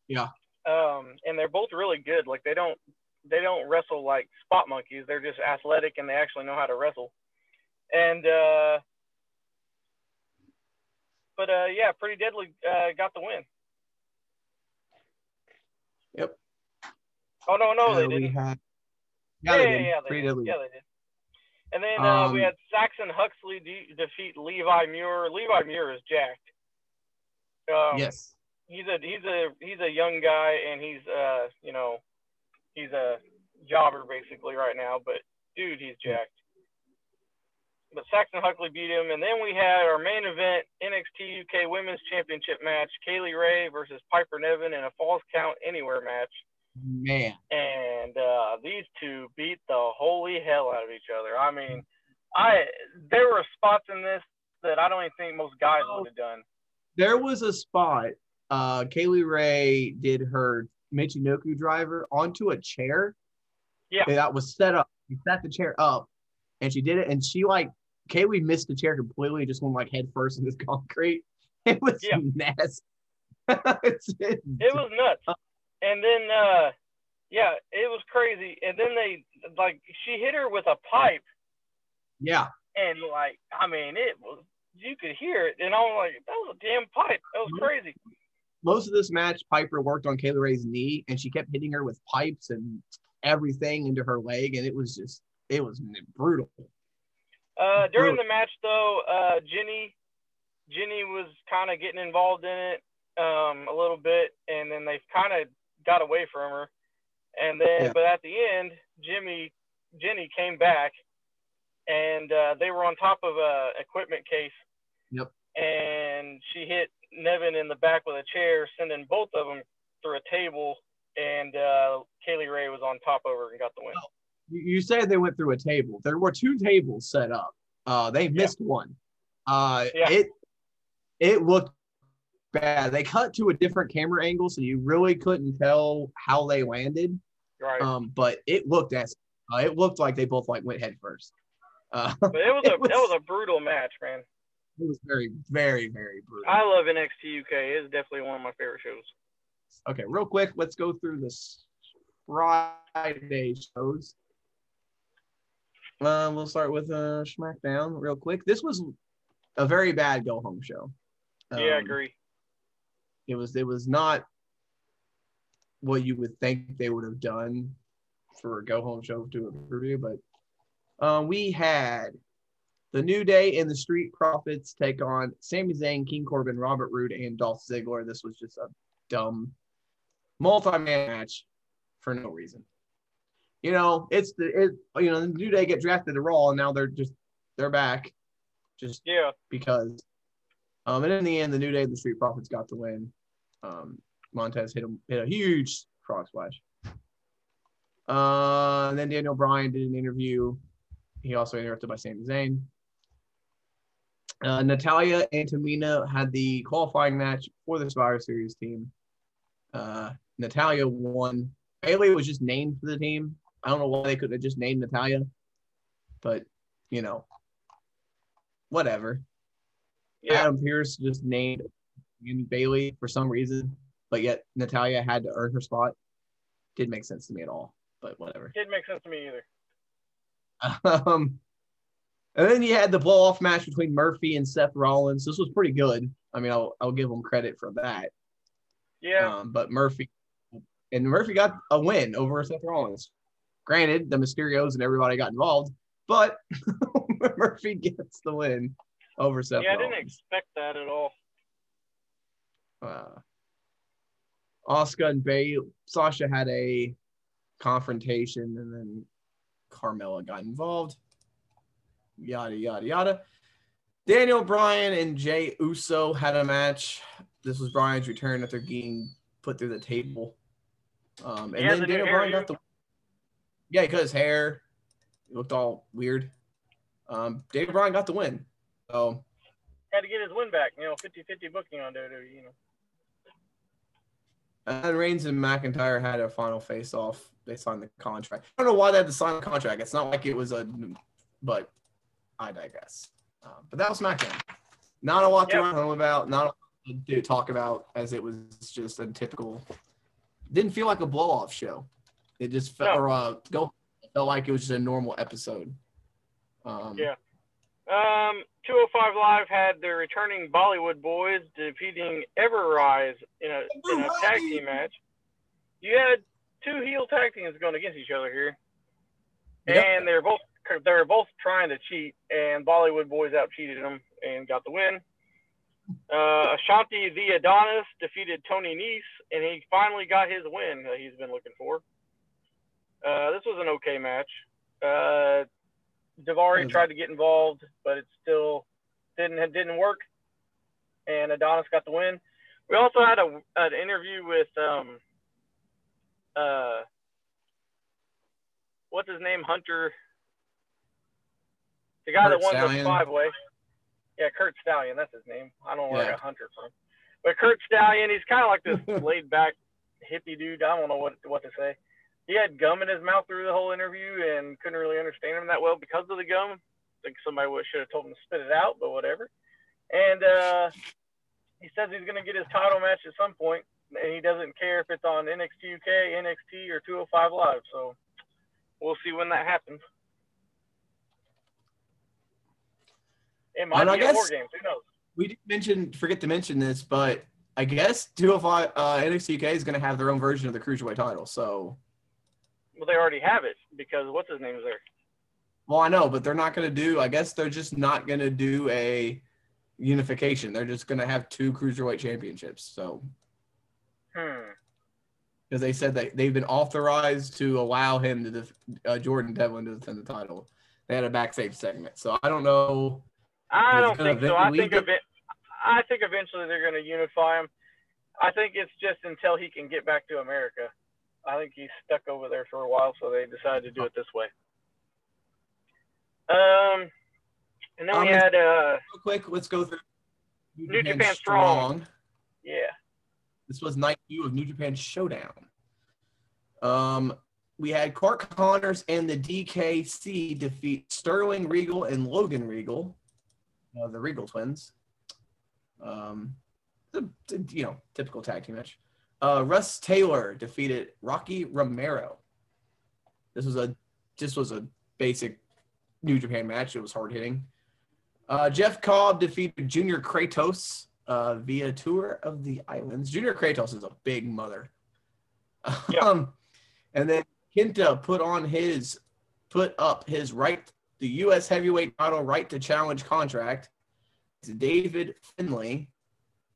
Yeah. Um, and they're both really good. Like they don't they don't wrestle like spot monkeys. They're just athletic and they actually know how to wrestle. And uh, but uh, yeah, Pretty Deadly uh, got the win. Yep. Oh no, no, they didn't. Had... Yeah, yeah, they did. yeah, yeah, they did. Yeah, they did. And then uh, um, we had Saxon Huxley de- defeat Levi Muir. Levi Muir is jacked. Um, yes. He's a he's a he's a young guy, and he's uh you know he's a jobber basically right now. But dude, he's jacked. But Saxon Huxley beat him, and then we had our main event NXT UK Women's Championship match: Kay Lee Ray versus Piper Niven in a Falls Count Anywhere match. Man. And uh, these two beat the holy hell out of each other. I mean, I there were spots in this that I don't even think most guys would have done. There was a spot. Uh, Kay Lee Ray did her Michinoku driver onto a chair. Yeah. That was set up. She set the chair up, and she did it. And she like Kay Lee missed the chair completely. Just went like head first in this concrete. It was yeah. nasty. it was nuts and then uh yeah, it was crazy. And then they like she hit her with a pipe. Yeah. And like I mean it was you could hear it and I was like, that was a damn pipe. That was crazy. Most of this match, Piper worked on Kayla Ray's knee and she kept hitting her with pipes and everything into her leg and it was just it was brutal. Uh during the match though, uh Jinny Jinny was kind of getting involved in it um, a little bit, and then they kind of got away from her. And then, yeah. but at the end, Jimmy, Jenny came back, and uh, they were on top of a equipment case. Yep. And she hit Niven in the back with a chair, sending both of them through a table. And uh, Kay Lee Ray was on top of her and got the win. You said they went through a table. There were two tables set up. Uh, they missed yeah. one. Uh, yeah. It it looked bad. They cut to a different camera angle, so you really couldn't tell how they landed. Right. Um, but it looked as uh, it looked like they both like went head first. Uh, but it was a it was, was a brutal match, man. It was very, very, very brutal. I love NXT UK. It's definitely one of my favorite shows. Okay, real quick, let's go through this Friday shows. Uh, we'll start with uh, SmackDown real quick. This was a very bad go home show. Um, yeah, I um, agree. It was it was not what you would think they would have done for a go home show to a Purdue, but um, we had the New Day and the Street Profits take on Sami Zayn, King Corbin, Robert Roode, and Dolph Ziggler. This was just a dumb multi-man match for no reason. You know, it's the it. You know, the New Day get drafted to Raw, and now they're just they're back, just yeah because. Um, and in the end, the New Day and the Street Profits got the win. Um, Montez hit, a hit a huge frog splash. Uh, and then Daniel Bryan did an interview. He also interrupted by Sami Zayn. Uh, Natalya and Tamina had the qualifying match for the Survivor Series team. Uh, Natalya won. Bayley was just named for the team. I don't know why they couldn't have just named Natalya, but you know, whatever. Yeah. Adam Pearce just named and Bayley for some reason, but yet Natalya had to earn her spot. Didn't make sense to me at all, but whatever. Didn't make sense to me either. Um, and then you had the blow off match between Murphy and Seth Rollins. This was pretty good. I mean, I'll I'll give them credit for that. Yeah. Um, but Murphy and Murphy got a win over Seth Rollins. Granted, the Mysterios and everybody got involved, but Murphy gets the win over Seth. Yeah, Rollins. I didn't expect that at all. Uh, Asuka and Bay, Sasha had a confrontation, and then Carmella got involved. Yada yada yada. Daniel Bryan and Jey Uso had a match. This was Bryan's return after being put through the table. Um, and He then new Daniel Bryan got the yeah, he cut his hair. It looked all weird. Um, Daniel Bryan got the win. So Had to get his win back. You know, 50-50 booking on WWE. You know. And Reigns and McIntyre had a final face off. They signed the contract. I don't know why they had to sign the contract. It's not like it was a, but I digress. Um, but that was SmackDown. Not a lot to Yep. run home about. Not a lot to talk about as it was just a typical. Didn't feel like a blow off show. It just felt No. or uh, go felt like it was just a normal episode. Um, Yeah. Um, 205 Live had their returning Bollywood boys defeating Ever-Rise in a in a tag team match. You had two heel tag teams going against each other here, Yep. and they're both they're both trying to cheat, and Bollywood boys out cheated them and got the win. Uh, Ashanti the Adonis defeated Tony Nese, and he finally got his win that he's been looking for. Uh, this was an okay match. Uh, Davari tried to get involved, but it still didn't it didn't work. And Adonis got the win. We also had a an interview with um uh what's his name Hunter, the guy Curt that won Stallion. the five way. Yeah, Curt Stallion, that's his name. I don't know where I got Hunter from, but Curt Stallion, he's kind of like this laid back hippie dude. I don't know what what to say. He had gum in his mouth through the whole interview and couldn't really understand him that well because of the gum. I think somebody should have told him to spit it out, but whatever. And uh, he says he's going to get his title match at some point, and he doesn't care if it's on NXT UK, NXT, or 205 Live. So we'll see when that happens. It might And I be War guess- Games. Who knows? we didn't mention forget to mention this, but I guess 205 uh, NXT UK is going to have their own version of the cruiserweight title. So, Well, they already have it because what's his name is there? well, I know, but they're not going to do. I guess they're just not going to do a unification. They're just going to have two cruiserweight championships. So, Hmm. because they said that they've been authorized to allow him to def- uh, Jordan Devlin to defend the title. They had a backstage segment, so I don't know. I don't think so. I think ev- I think eventually they're going to unify him. I think it's just until he can get back to America. I think he's stuck over there for a while, so they decided to do it this way. Um, and then we Um, had uh, Real quick, let's go through New Japan Strong. yeah, This was night two of New Japan Showdown. Um, we had Clark Connors and the DKC defeat Sterling Riegel and Logan Riegel, uh, the Riegel twins. Um, the, you know typical tag team match. Uh, Rust Taylor defeated Rocky Romero. This was a this was a basic New Japan match. It was hard hitting. Uh, Jeff Cobb defeated Junior Kratos uh, via Tour of the Islands. Junior Kratos is a big mother. Yeah. Um, and then Kenta put on his put up his right the U.S. heavyweight title right to challenge contract to David Finlay,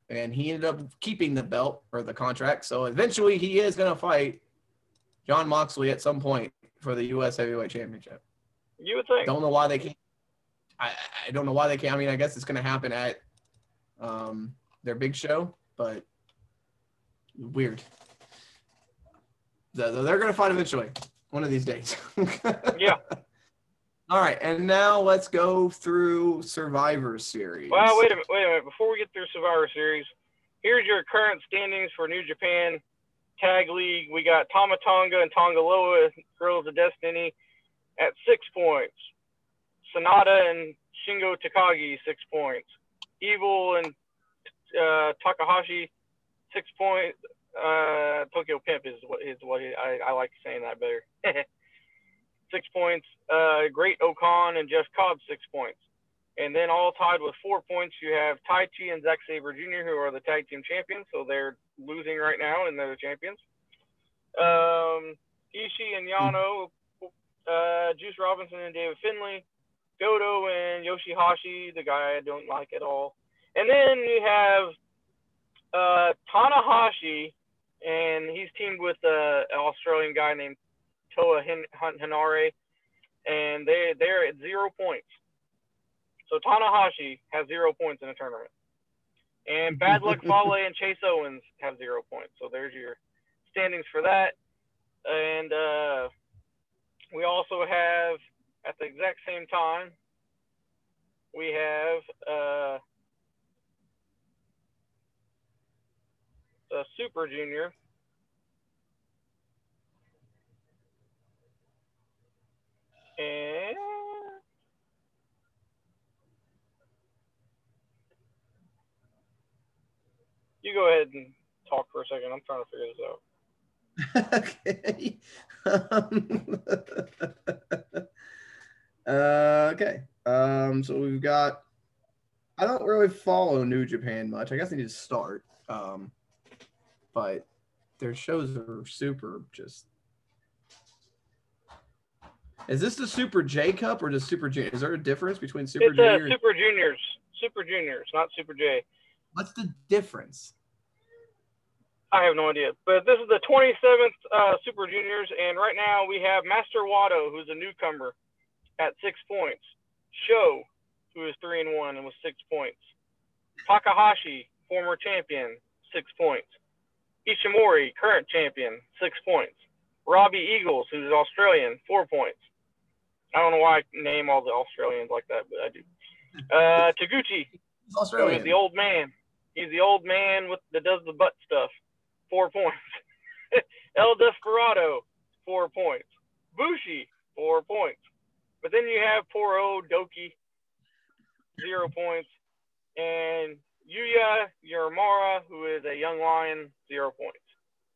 and he ended up keeping the belt or the contract. So eventually, he is going to fight Jon Moxley at some point for the U.S. heavyweight championship. you would think. Don't know why they can't. I, I don't know why they can't. I mean, I guess it's going to happen at um, their big show, but weird. They're, they're going to fight eventually, one of these days. Yeah. All right, and now let's go through Survivor Series. Well, wait a minute. Wait a minute. Before we get through Survivor Series, here's your current standings for New Japan Tag League. We got Tama Tonga and Tonga Loa, Guerrillas of Destiny, at six points. Sanada and Shingo Takagi, six points. Evil and uh, Takahashi, six points. Uh, Tokyo Pimp is what is what I, I like saying that better. six points. Uh, Great-O-Khan and Jeff Cobb, six points. And then all tied with four points, you have Taichi and Zack Sabre Jr., who are the tag team champions. So they're losing right now, and they're the champions. Um, Ishii and Yano, uh, Juice Robinson and David Finlay, Goto and Yoshihashi, the guy I don't like at all. And then you have uh, Tanahashi and he's teamed with uh, an Australian guy named Toa Hin- Henare, and they they're at zero points. So Tanahashi has zero points in the tournament, and Bad Luck Fale and Chase Owens have zero points. So there's your standings for that, and uh, we also have at the exact same time we have. Uh, the Super Junior. And you go ahead and talk for a second. I'm trying to figure this out. okay. uh, okay. Um, so we've got. I don't really follow New Japan much. I guess I need to start. Um, but their shows are super just. Is this the Super J Cup or the Super Junior? Is there a difference between Super it's, uh, Super Juniors, Super Juniors, not Super J. What's the difference? I have no idea. But this is the 27th uh, Super Juniors, and right now we have Master Wato, who's a newcomer, at six points. Sho, who is three and one and with six points. Takahashi, former champion, six points. Ishimori, current champion, six points. Robbie Eagles, who's Australian, four points. I don't know why I name all the Australians like that, but I do. Uh, Taguchi, He's Australian. He's the old man. He's the old man with that does the butt stuff. Four points. El Desperado, four points. Bushi, four points. But then you have poor old Doki, zero points. And Yuya Uemura, who is a young lion, zero points.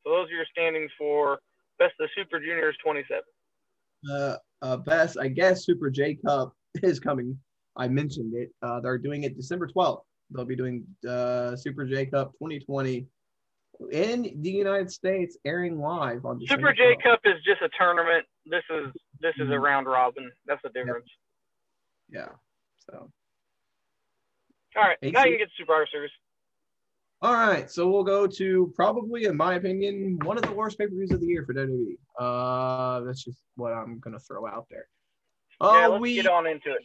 So those are your standings for Best of Super Juniors 27. uh, uh, best, I guess Super J Cup is coming. I mentioned it. Uh, they're doing it December 12th. They'll be doing uh, Super J Cup 2020 in the United States, airing live on December Super J 12th. Cup is just a tournament. This is this is a Mhm. round robin. That's the difference. Yeah. So, All right, now you can get Super Series. All right. So we'll go to probably, in my opinion, one of the worst pay per views of the year for WWE. Uh, that's just what I'm gonna throw out there. yeah, Uh, let's we get on into it.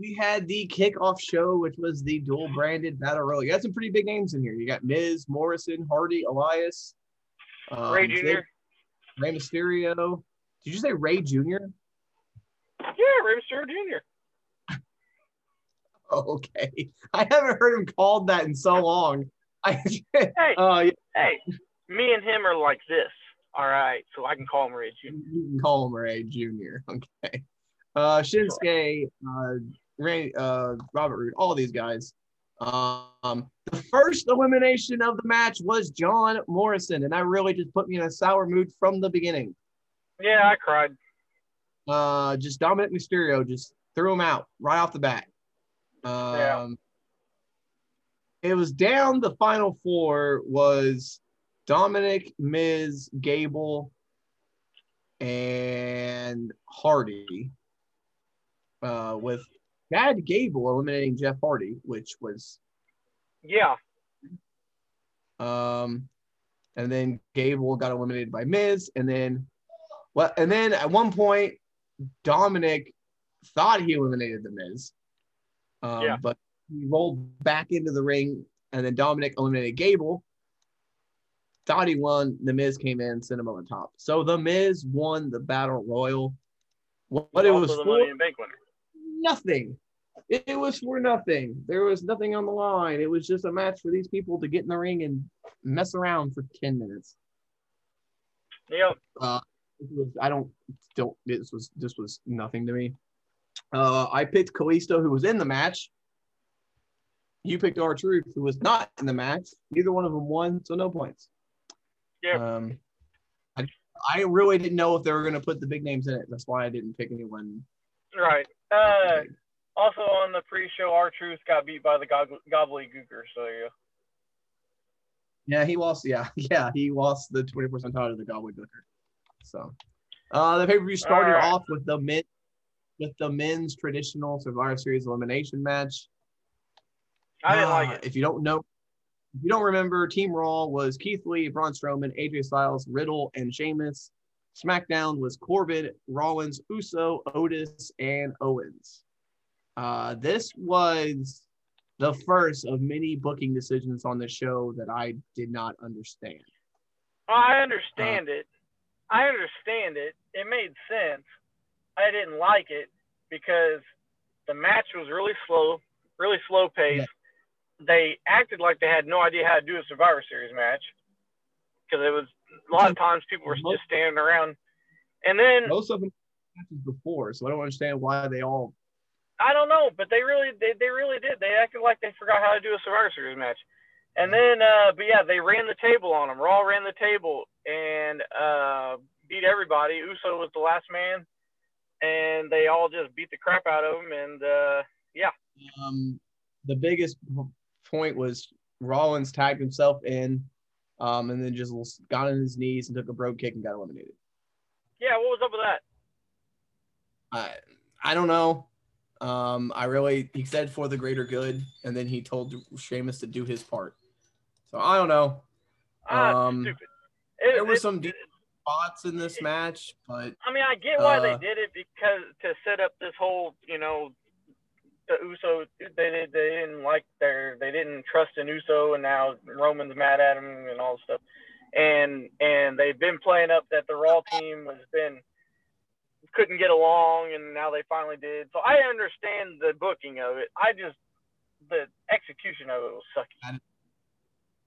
we had the kickoff show, which was the dual branded battle royal. You had some pretty big names in here. You got Miz, Morrison, Hardy, Elias, um, Rey Jr. Rey Mysterio. Did you say Rey Jr.? Yeah, Rey Mysterio Jr. Oh, okay. I haven't heard him called that in so long. I, Hey, uh, yeah, hey, me and him are like this. All right, so I can call him Rey Jr. you can call him Rey Jr. Okay. Uh, Shinsuke, uh, Rey, uh, Robert Roode, all these guys. Um, the first elimination of the match was John Morrison, and that really just put me in a sour mood from the beginning. Yeah, I cried. Uh, just Dominic Mysterio just threw him out right off the bat. Um, Yeah. It was down. The final four was Dominic, Miz, Gable, and Hardy. Uh, with Chad Gable eliminating Jeff Hardy, which was Yeah, um, and then Gable got eliminated by Miz, and then well, and then at one point Dominic thought he eliminated the Miz, um, Yeah. but he rolled back into the ring, and then Dominic eliminated Gable. Thought he won. The Miz came in, sent him on the top. So the Miz won the battle royal. What, it was for? Money in the Bank winner. nothing. It, it was for nothing. There was nothing on the line. It was just a match for these people to get in the ring and mess around for 10 minutes. Yep. Was, I don't don't this was this was nothing to me. Uh, I picked Kalisto, who was in the match. You picked R Truth, who was not in the match. Neither one of them won, so no points. Yep. Um, I, I really didn't know if they were going to put the big names in it. That's why I didn't pick anyone. Right. Uh, also on the pre-show, R Truth got beat by the Gob- Gobbledygooker. So there you go. Yeah, he lost. Yeah, yeah, he lost the twenty percent title to the Gobbledygooker. So, uh, the pay per view started right. off with the men with the men's traditional Survivor Series elimination match. I didn't Ah, like it. If you don't know, if you don't remember, Team Raw was Keith Lee, Braun Strowman, AJ Styles, Riddle, and Sheamus. SmackDown was Corbin, Rollins, Uso, Otis, and Owens. Uh, this was the first of many booking decisions on the show that I did not understand. I understand uh, it. I understand it. It made sense. I didn't like it because the match was really slow, really slow pace. Yeah. They acted like they had no idea how to do a Survivor Series match because it was a lot of times people were just standing around. And then most of them matches before, so I don't understand why they all. I don't know, but they really they, they really did. They acted like they forgot how to do a Survivor Series match. And then, uh, but yeah, they ran the table on them. Raw ran the table and uh, beat everybody. Uso was the last man, and they all just beat the crap out of him. And uh, yeah. Um, the biggest point was Rollins tagged himself in, um, and then just got on his knees and took a brogue kick and got eliminated. Yeah, what was up with that? I I don't know. Um, I really he said for the greater good, and then he told Sheamus to do his part. So I don't know. Ah, um, stupid. It, there were it, some spots in this match, but I mean, I get why uh, they did it because to set up this whole, you know, the Uso they they didn't like their they didn't trust in Uso, and now Roman's mad at him and all this stuff, and and they've been playing up that the Raw team has been couldn't get along, and now they finally did. So I understand the booking of it. I just the execution of it was sucky.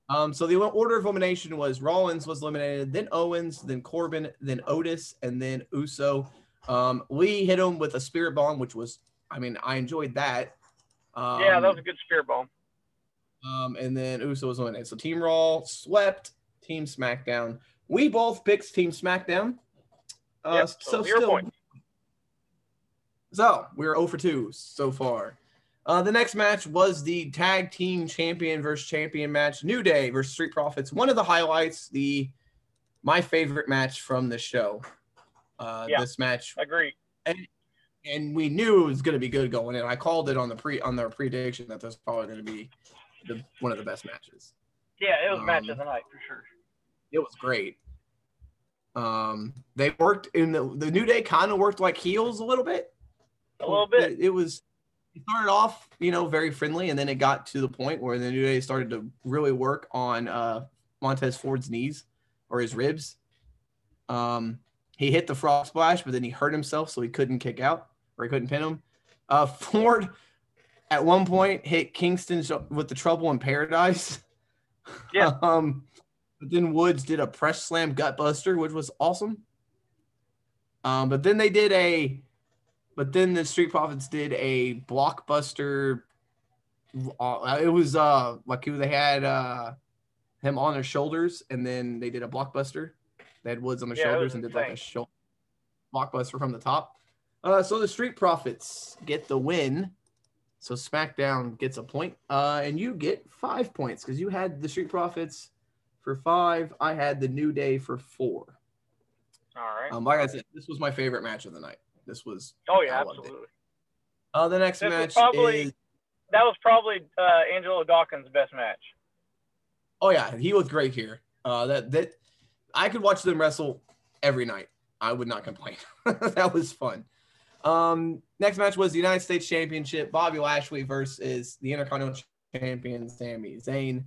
Um, so the order of elimination was Rollins was eliminated, then Owens, then Corbin, then Otis, and then Uso. Um, Lee hit him with a spirit bomb, which was, I mean, I enjoyed that. Um, yeah, that was a good bomb. Um, and then Uso was eliminated. So Team Raw swept Team SmackDown. We both picked Team SmackDown. Uh, yep, so, so still, point. so we're 0 for 2 so far. Uh, the next match was the tag team champion versus champion match, New Day versus Street Profits. One of the highlights, the my favorite match from the show. Uh, yeah, this match, I agree. And, and we knew it was going to be good going in. I called it on the pre on their prediction that this was probably going to be the, one of the best matches. Yeah, it was um, match of the night for sure. It was great. Um, they worked in the the New Day kind of worked like heels a little bit. A little bit. It, it was it started off, you know, very friendly, and then it got to the point where the New Day started to really work on uh, Montez Ford's knees or his ribs. Um, he hit the frog splash, but then he hurt himself, so he couldn't kick out he couldn't pin him. Uh, Ford at one point hit Kingston with the trouble in paradise. Yeah. um, but then Woods did a press slam gutbuster, which was awesome. Um, but then they did a but then the Street Profits did a blockbuster. Uh, it was uh like they had uh him on their shoulders, and then they did a blockbuster. They had Woods on their yeah, shoulders and did like a shoulder blockbuster from the top. Uh, so the Street Profits get the win. So SmackDown gets a point, uh, and you get five points because you had the Street Profits for five. I had the New Day for four. All right. Um, like I said, this was my favorite match of the night. This was. Oh yeah, absolutely. Uh, the next this match probably, is. That was probably uh, Angelo Dawkins' best match. Oh yeah, he was great here. Uh, that that I could watch them wrestle every night. I would not complain. that was fun. Um, next match was the United States Championship. Bobby Lashley versus the Intercontinental Champion Sami Zayn.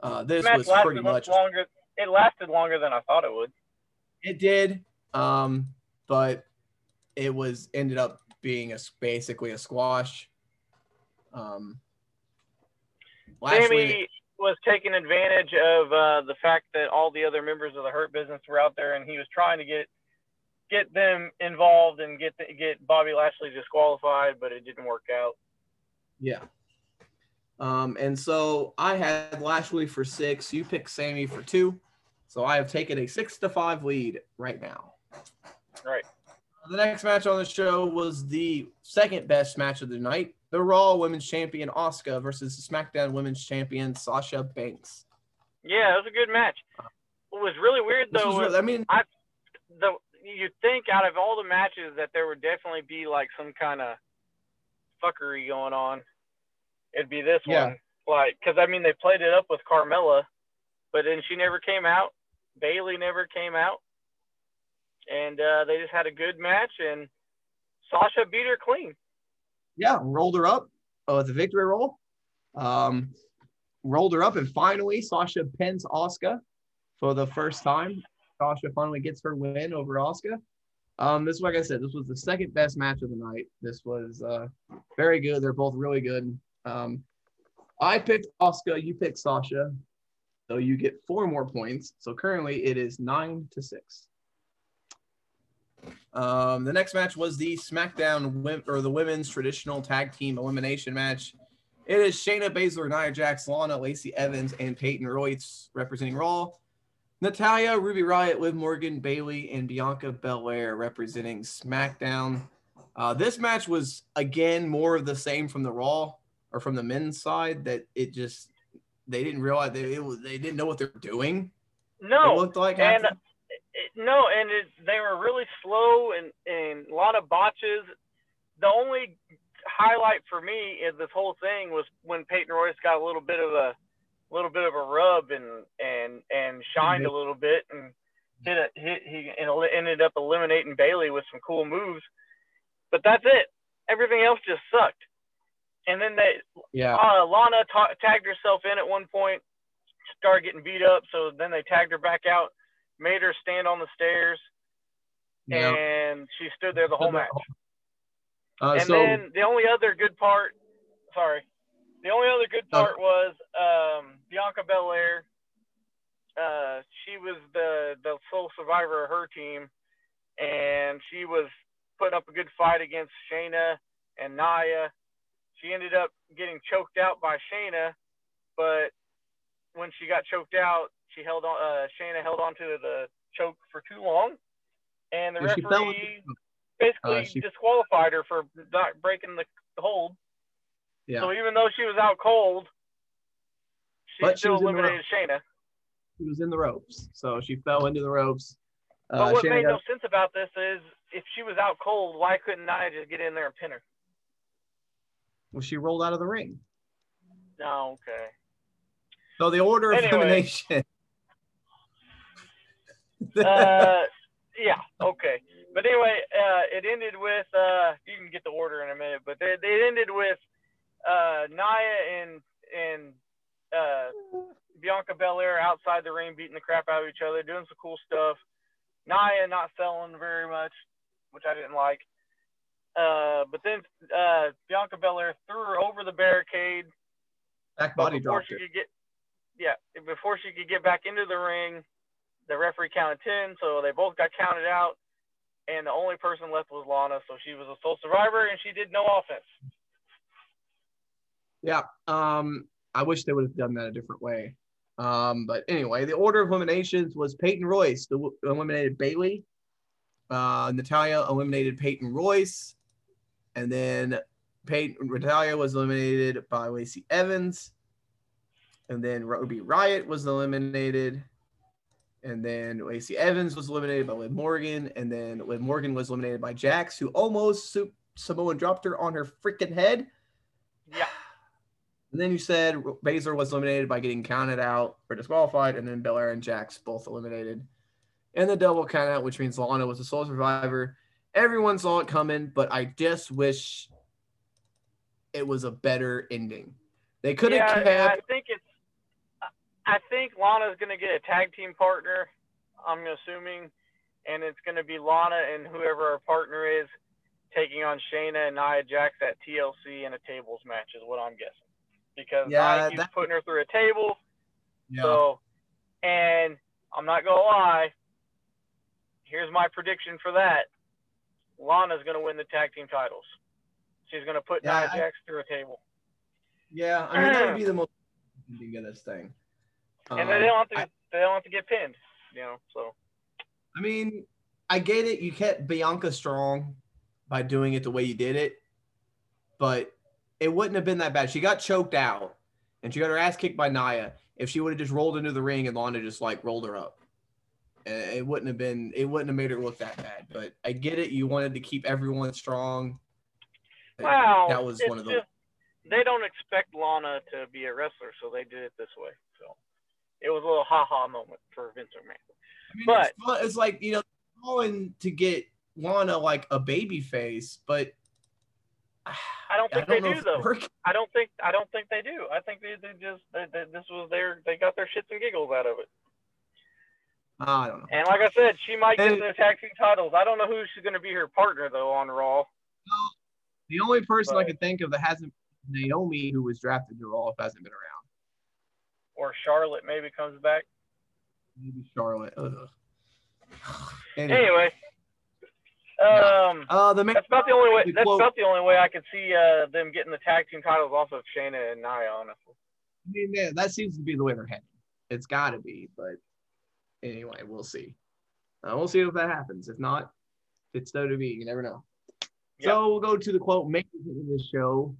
Uh, this was pretty much longer. It lasted longer than I thought it would. It did, um, but it was ended up being a basically a squash. Um, Sami was taking advantage of uh, the fact that all the other members of the Hurt Business were out there, and he was trying to get get them involved and get the, get Bobby Lashley disqualified, but it didn't work out. Yeah. Um, and so I had Lashley for six. You picked Sami for two. So I have taken a six to five lead right now. Right. The next match on the show was the second best match of the night the Raw Women's Champion Asuka versus the SmackDown Women's Champion Sasha Banks. Yeah, it was a good match. What was really weird though, was, I mean, I, the you'd think out of all the matches that there would definitely be like some kind of fuckery going on. It'd be this yeah. one. Like, because I mean, they played it up with Carmella, but then she never came out. Bayley never came out, and uh, they just had a good match, and Sasha beat her clean. Yeah, rolled her up uh, with a victory roll. Um, rolled her up, and finally Sasha pins Asuka for the first time. Sasha finally gets her win over Asuka. Um, this, is like I said, this was the second best match of the night. This was uh, very good. They're both really good. Um, I picked Asuka. You picked Sasha. So you get four more points. So currently it is nine to six. Um, the next match was the SmackDown or the women's traditional tag team elimination match. It is Shayna Baszler, Nia Jax, Lana, Lacey Evans, and Peyton Royce representing Raw. Natalya, Ruby Riott, Liv Morgan, Bayley, and Bianca Belair representing SmackDown. Uh, this match was again more of the same from the Raw or from the men's side. That it just they didn't realize they it, they didn't know what they're doing. No, it looked like and it, no, and it, they were really slow and and a lot of botches. The only highlight for me in this whole thing was when Peyton Royce got a little bit of a little bit of a rub and and and shined a little bit and hit a hit he ended up eliminating Bayley with some cool moves. But that's it. Everything else just sucked. And then they yeah uh, Lana ta- tagged herself in at one point, started getting beat up. So then they tagged her back out, made her stand on the stairs, yeah. and she stood there the whole match. Uh, and so, then the only other good part, sorry, the only other good part was um, Bianca Belair. Uh, she was the the sole survivor of her team, and she was putting up a good fight against Shayna and Nia. She ended up getting choked out by Shayna, but when she got choked out, she held on. Uh, Shayna held on to the choke for too long, and the referee basically uh, she, disqualified her for not breaking the hold. Yeah. So even though she was out cold, she but still she eliminated Shayna. She was in the ropes, so she fell into the ropes. Uh, but what Shayna made no sense about this is if she was out cold, why couldn't Nia just get in there and pin her? Well, she rolled out of the ring. Oh, okay. So the order of anyway, elimination. uh, yeah, okay. But anyway, uh, it ended with uh, you can get the order in a minute, but they, they ended with uh, Nia and and uh, Bianca Belair outside the ring beating the crap out of each other, doing some cool stuff. Nia not selling very much, which I didn't like. Uh, but then uh, Bianca Belair threw her over the barricade. Back body before she could get, yeah, before she could get back into the ring, the referee counted ten, so they both got counted out. And the only person left was Lana, so she was a sole survivor, and she did no offense. Yeah. Um, I wish they would have done that a different way. Um, but anyway, the order of eliminations was Peyton Royce the, eliminated Bayley. Uh, Natalya eliminated Peyton Royce. And then Peyton Natalya was eliminated by Lacey Evans. And then Ruby Riott was eliminated. And then Lacey Evans was eliminated by Liv Morgan. And then Liv Morgan was eliminated by Jax, who almost Samoan dropped her on her freaking head. Yeah. And then you said Baszler was eliminated by getting counted out or disqualified, and then Belair and Jax both eliminated. And the double count out, which means Lana was the sole survivor. Everyone saw it coming, but I just wish it was a better ending. They could have yeah, kept. I think it's. I think Lana's going to get a tag team partner. I'm assuming, and it's going to be Lana and whoever her partner is taking on Shayna and Nia Jax at TLC in a tables match is what I'm guessing because yeah, keeps that... putting her through a table. Yeah. So, and I'm not gonna lie. Here's my prediction for that: Lana's gonna win the tag team titles. She's gonna put yeah, Nia I... Jax through a table. Yeah, I mean that would be the most this thing. And um, they don't have to. I... they don't have to get pinned. You know, so. I mean, I get it. You kept Bianca strong by doing it the way you did it, but it wouldn't have been that bad. She got choked out and she got her ass kicked by Nia. If she would have just rolled into the ring and Lana just like rolled her up, it wouldn't have been. It wouldn't have made her look that bad. But I get it. You wanted to keep everyone strong. Wow, that was one of the. they don't expect Lana to be a wrestler, so they did it this way. So it was a little ha ha moment for Vince McMahon. I mean, But- it's, it's like you know, calling to get Lana like a baby face, but I don't I think don't they do though. working. I don't think I don't think they do. I think they, they just they, they, this was their they got their shits and giggles out of it. Uh, I don't know. And like I said, she might get the tag team titles. I don't know who she's going to be her partner though on Raw. The only person I But- could think of that hasn't Naomi, who was drafted to Raw, hasn't been around. Or Charlotte maybe comes back. Maybe Charlotte. Ugh. Anyway, Anyway, um, uh, the main, that's about the only way. the That's quote- about the only way I could see uh, them getting the tag team titles off of Shayna and Nia. Honestly, I mean, yeah, that seems to be the way they're heading. It's got to be, but anyway, we'll see. Uh, we'll see if that happens. If not, it's WWE. You never know. Yeah. So we'll go to the quote main event of this show.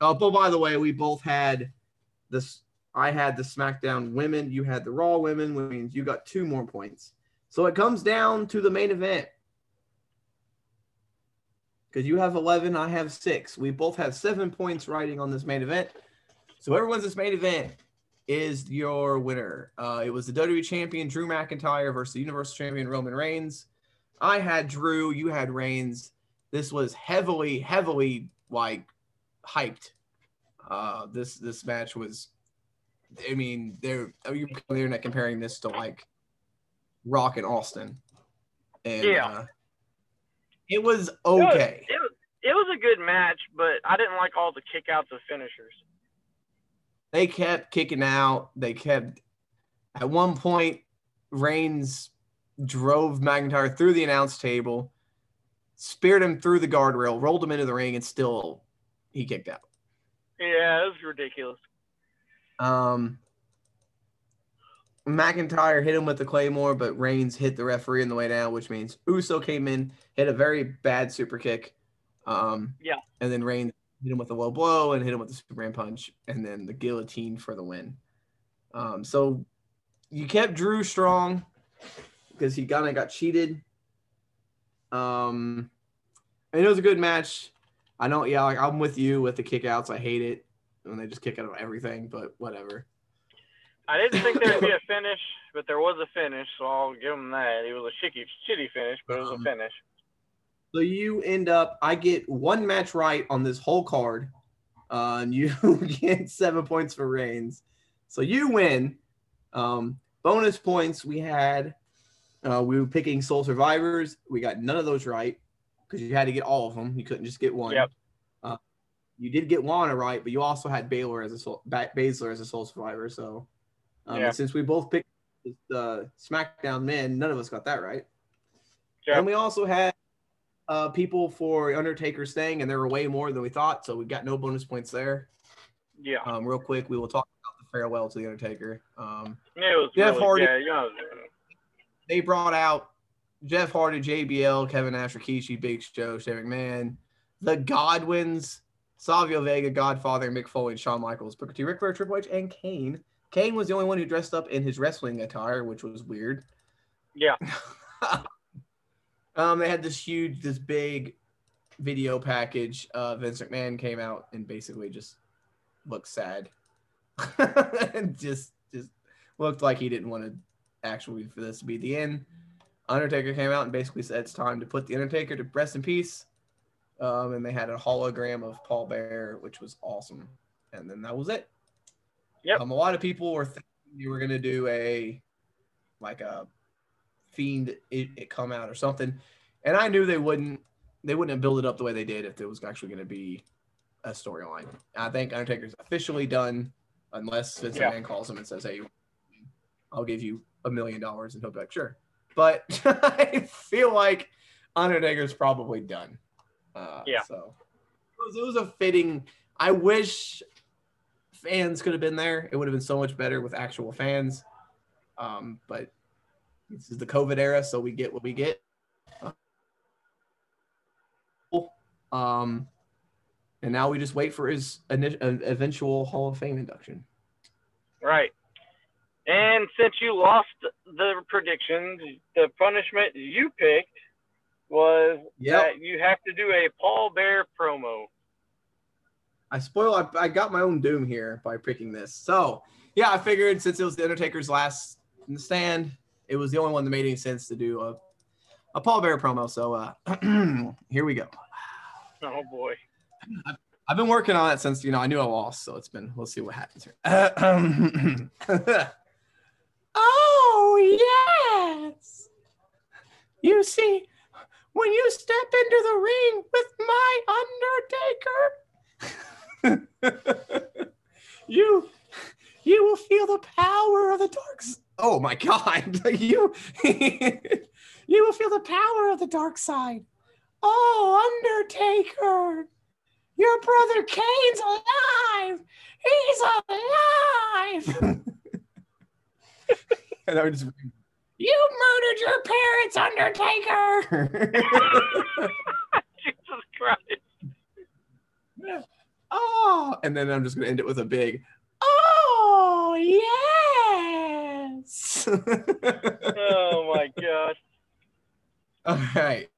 Oh, but by the way, we both had this. I had the SmackDown women. You had the Raw women, which means you got two more points. So it comes down to the main event. Because you have 11, I have six. We both have seven points riding on this main event. So everyone's this main event is your winner. Uh, it was the WWE champion Drew McIntyre versus the Universal champion Roman Reigns. I had Drew, you had Reigns. This was heavily, heavily like hyped. Uh, this this match was. I mean, they're you on the internet comparing this to like Rock and Austin, and Yeah. uh, it was okay. it was it was a good match, but I didn't like all the kickouts of finishers. they kept kicking out. They kept at one point Reigns drove McIntyre through the announce table, speared him through the guardrail, rolled him into the ring, and still he kicked out. Yeah, it was ridiculous. Um McIntyre hit him with the claymore, but Reigns hit the referee on the way down, which means Uso came in, hit a very bad super kick. Um, Yeah. and then Reigns hit him with a low blow and hit him with the Superman punch, and then the guillotine for the win. Um, so you kept Drew strong because he kind of got cheated. Um, and it was a good match. I know, yeah, like I'm with you with the kickouts. I hate it when they just kick out of everything, but whatever. I didn't think there'd be a finish, but there was a finish, so I'll give him that. It was a shitty, shitty finish, but it was Um, a finish. So you end up, I get one match right on this whole card. Uh, and you get seven points for Reigns. So you win. Um, bonus points we had, uh, we were picking Sole Survivors. We got none of those right because you had to get all of them. You couldn't just get one. Yep. Uh, you did get Lana right, but you also had Baylor as a sole, ba- Baszler as a Sole Survivor. So um, Yeah. since we both picked the SmackDown men, none of us got that right. Yep. And we also had uh, people for Undertaker staying, and there were way more than we thought. So we got no bonus points there. Yeah, Um, real quick, we will talk about the farewell to the Undertaker. Um, it was Jeff really, Hardy- Yeah, know, they brought out Jeff Hardy, JBL, Kevin Nash, Rikishi, Big Show, Shane McMahon, the Godwinns, Savio Vega, Godfather, Mick Foley, Shawn Michaels, Booker T, Ric Flair, Triple H, and Kane. Kane was the only one who dressed up in his wrestling attire, which was weird. yeah, um, they had this huge, this big video package. Uh, Vince McMahon came out and basically just looked sad, and just just looked like he didn't want to actually for this to be the end. Undertaker came out and basically said it's time to put the Undertaker to rest in peace. Um, and they had a hologram of Paul Bearer, which was awesome. And then that was it. Yep. Um, a lot of people were thinking you were gonna do a like a fiend it, it come out or something, and I knew they wouldn't. They wouldn't have built it up the way they did if it was actually gonna be a storyline. I think Undertaker's officially done, unless Vince Yeah. McMahon calls him and says, "Hey, I'll give you a million dollars," and he'll be like, "Sure." But I feel like Undertaker's probably done. Uh, Yeah. So it was, it was a fitting. I wish fans could have been there. It would have been so much better with actual fans. Um, but this is the COVID era, so we get what we get. Um, and now we just wait for his uh, eventual Hall of Fame induction. right. And since you lost the predictions, the punishment you picked was Yep. that you have to do a Paul Bearer promo. I spoil. I, I got my own doom here by picking this. So yeah, I figured since it was the Undertaker's last in the stand, it was the only one that made any sense to do a a Paul Bearer promo. So uh, here we go. Oh boy. I've been working on it since you know I knew I lost, so it's been. We'll see what happens here. oh yes. You see, when you step into the ring with my Undertaker, you you will feel the power of the dark. Oh my God! you you will feel the power of the dark side. Oh, Undertaker! Your brother Kane's alive! He's alive! and I would just, you murdered your parents, Undertaker! Jesus Christ. Oh, and then I'm just gonna end it with a big, oh yes! Oh my gosh. All right.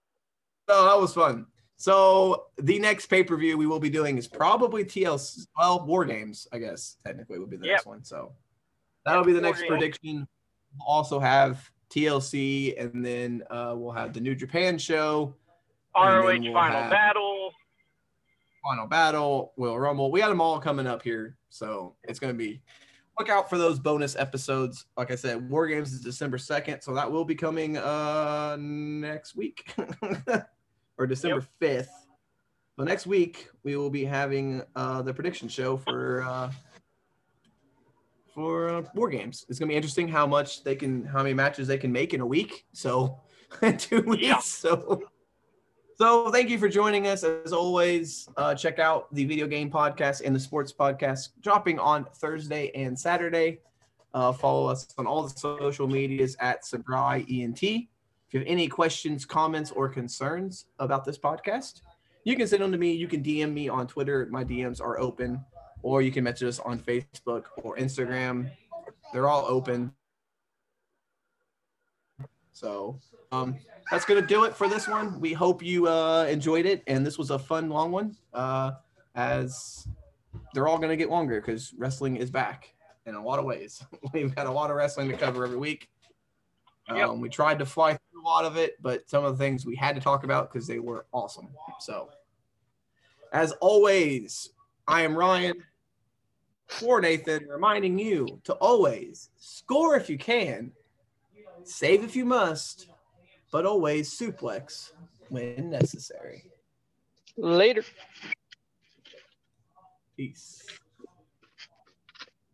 So that was fun. So the next pay per view we will be doing is probably TLC. Well, War Games, I guess technically would be the next one. So that'll be the War next Games. prediction. We'll also have TLC, and then uh, we'll have the New Japan show, ROH we'll Final have- Battle. Final Battle, Will Rumble. We got them all coming up here, so it's gonna be. Look out for those bonus episodes. Like I said, War Games is December second, so that will be coming uh next week or December fifth. So next week we will be having uh the prediction show for uh for uh, War Games. It's gonna be interesting how much they can, how many matches they can make in a week. So two weeks. Yeah. So so thank you for joining us. As always, uh, check out the video game podcast and the sports podcast dropping on Thursday and Saturday. Uh, follow us on all the social medias at Sabry ENT. If you have any questions, comments, or concerns about this podcast, you can send them to me. You can DM me on Twitter. My DMs are open, or you can message us on Facebook or Instagram. They're all open. So um, that's gonna do it for this one. We hope you uh, enjoyed it, and this was a fun long one. Uh, as they're all gonna get longer because wrestling is back in a lot of ways. We've got a lot of wrestling to cover every week. Um, Yep. We tried to fly through a lot of it, but some of the things we had to talk about because they were awesome. So, as always, I am Ryan for Nathan, reminding you to always score if you can, save if you must, but always suplex when necessary. Later. Peace.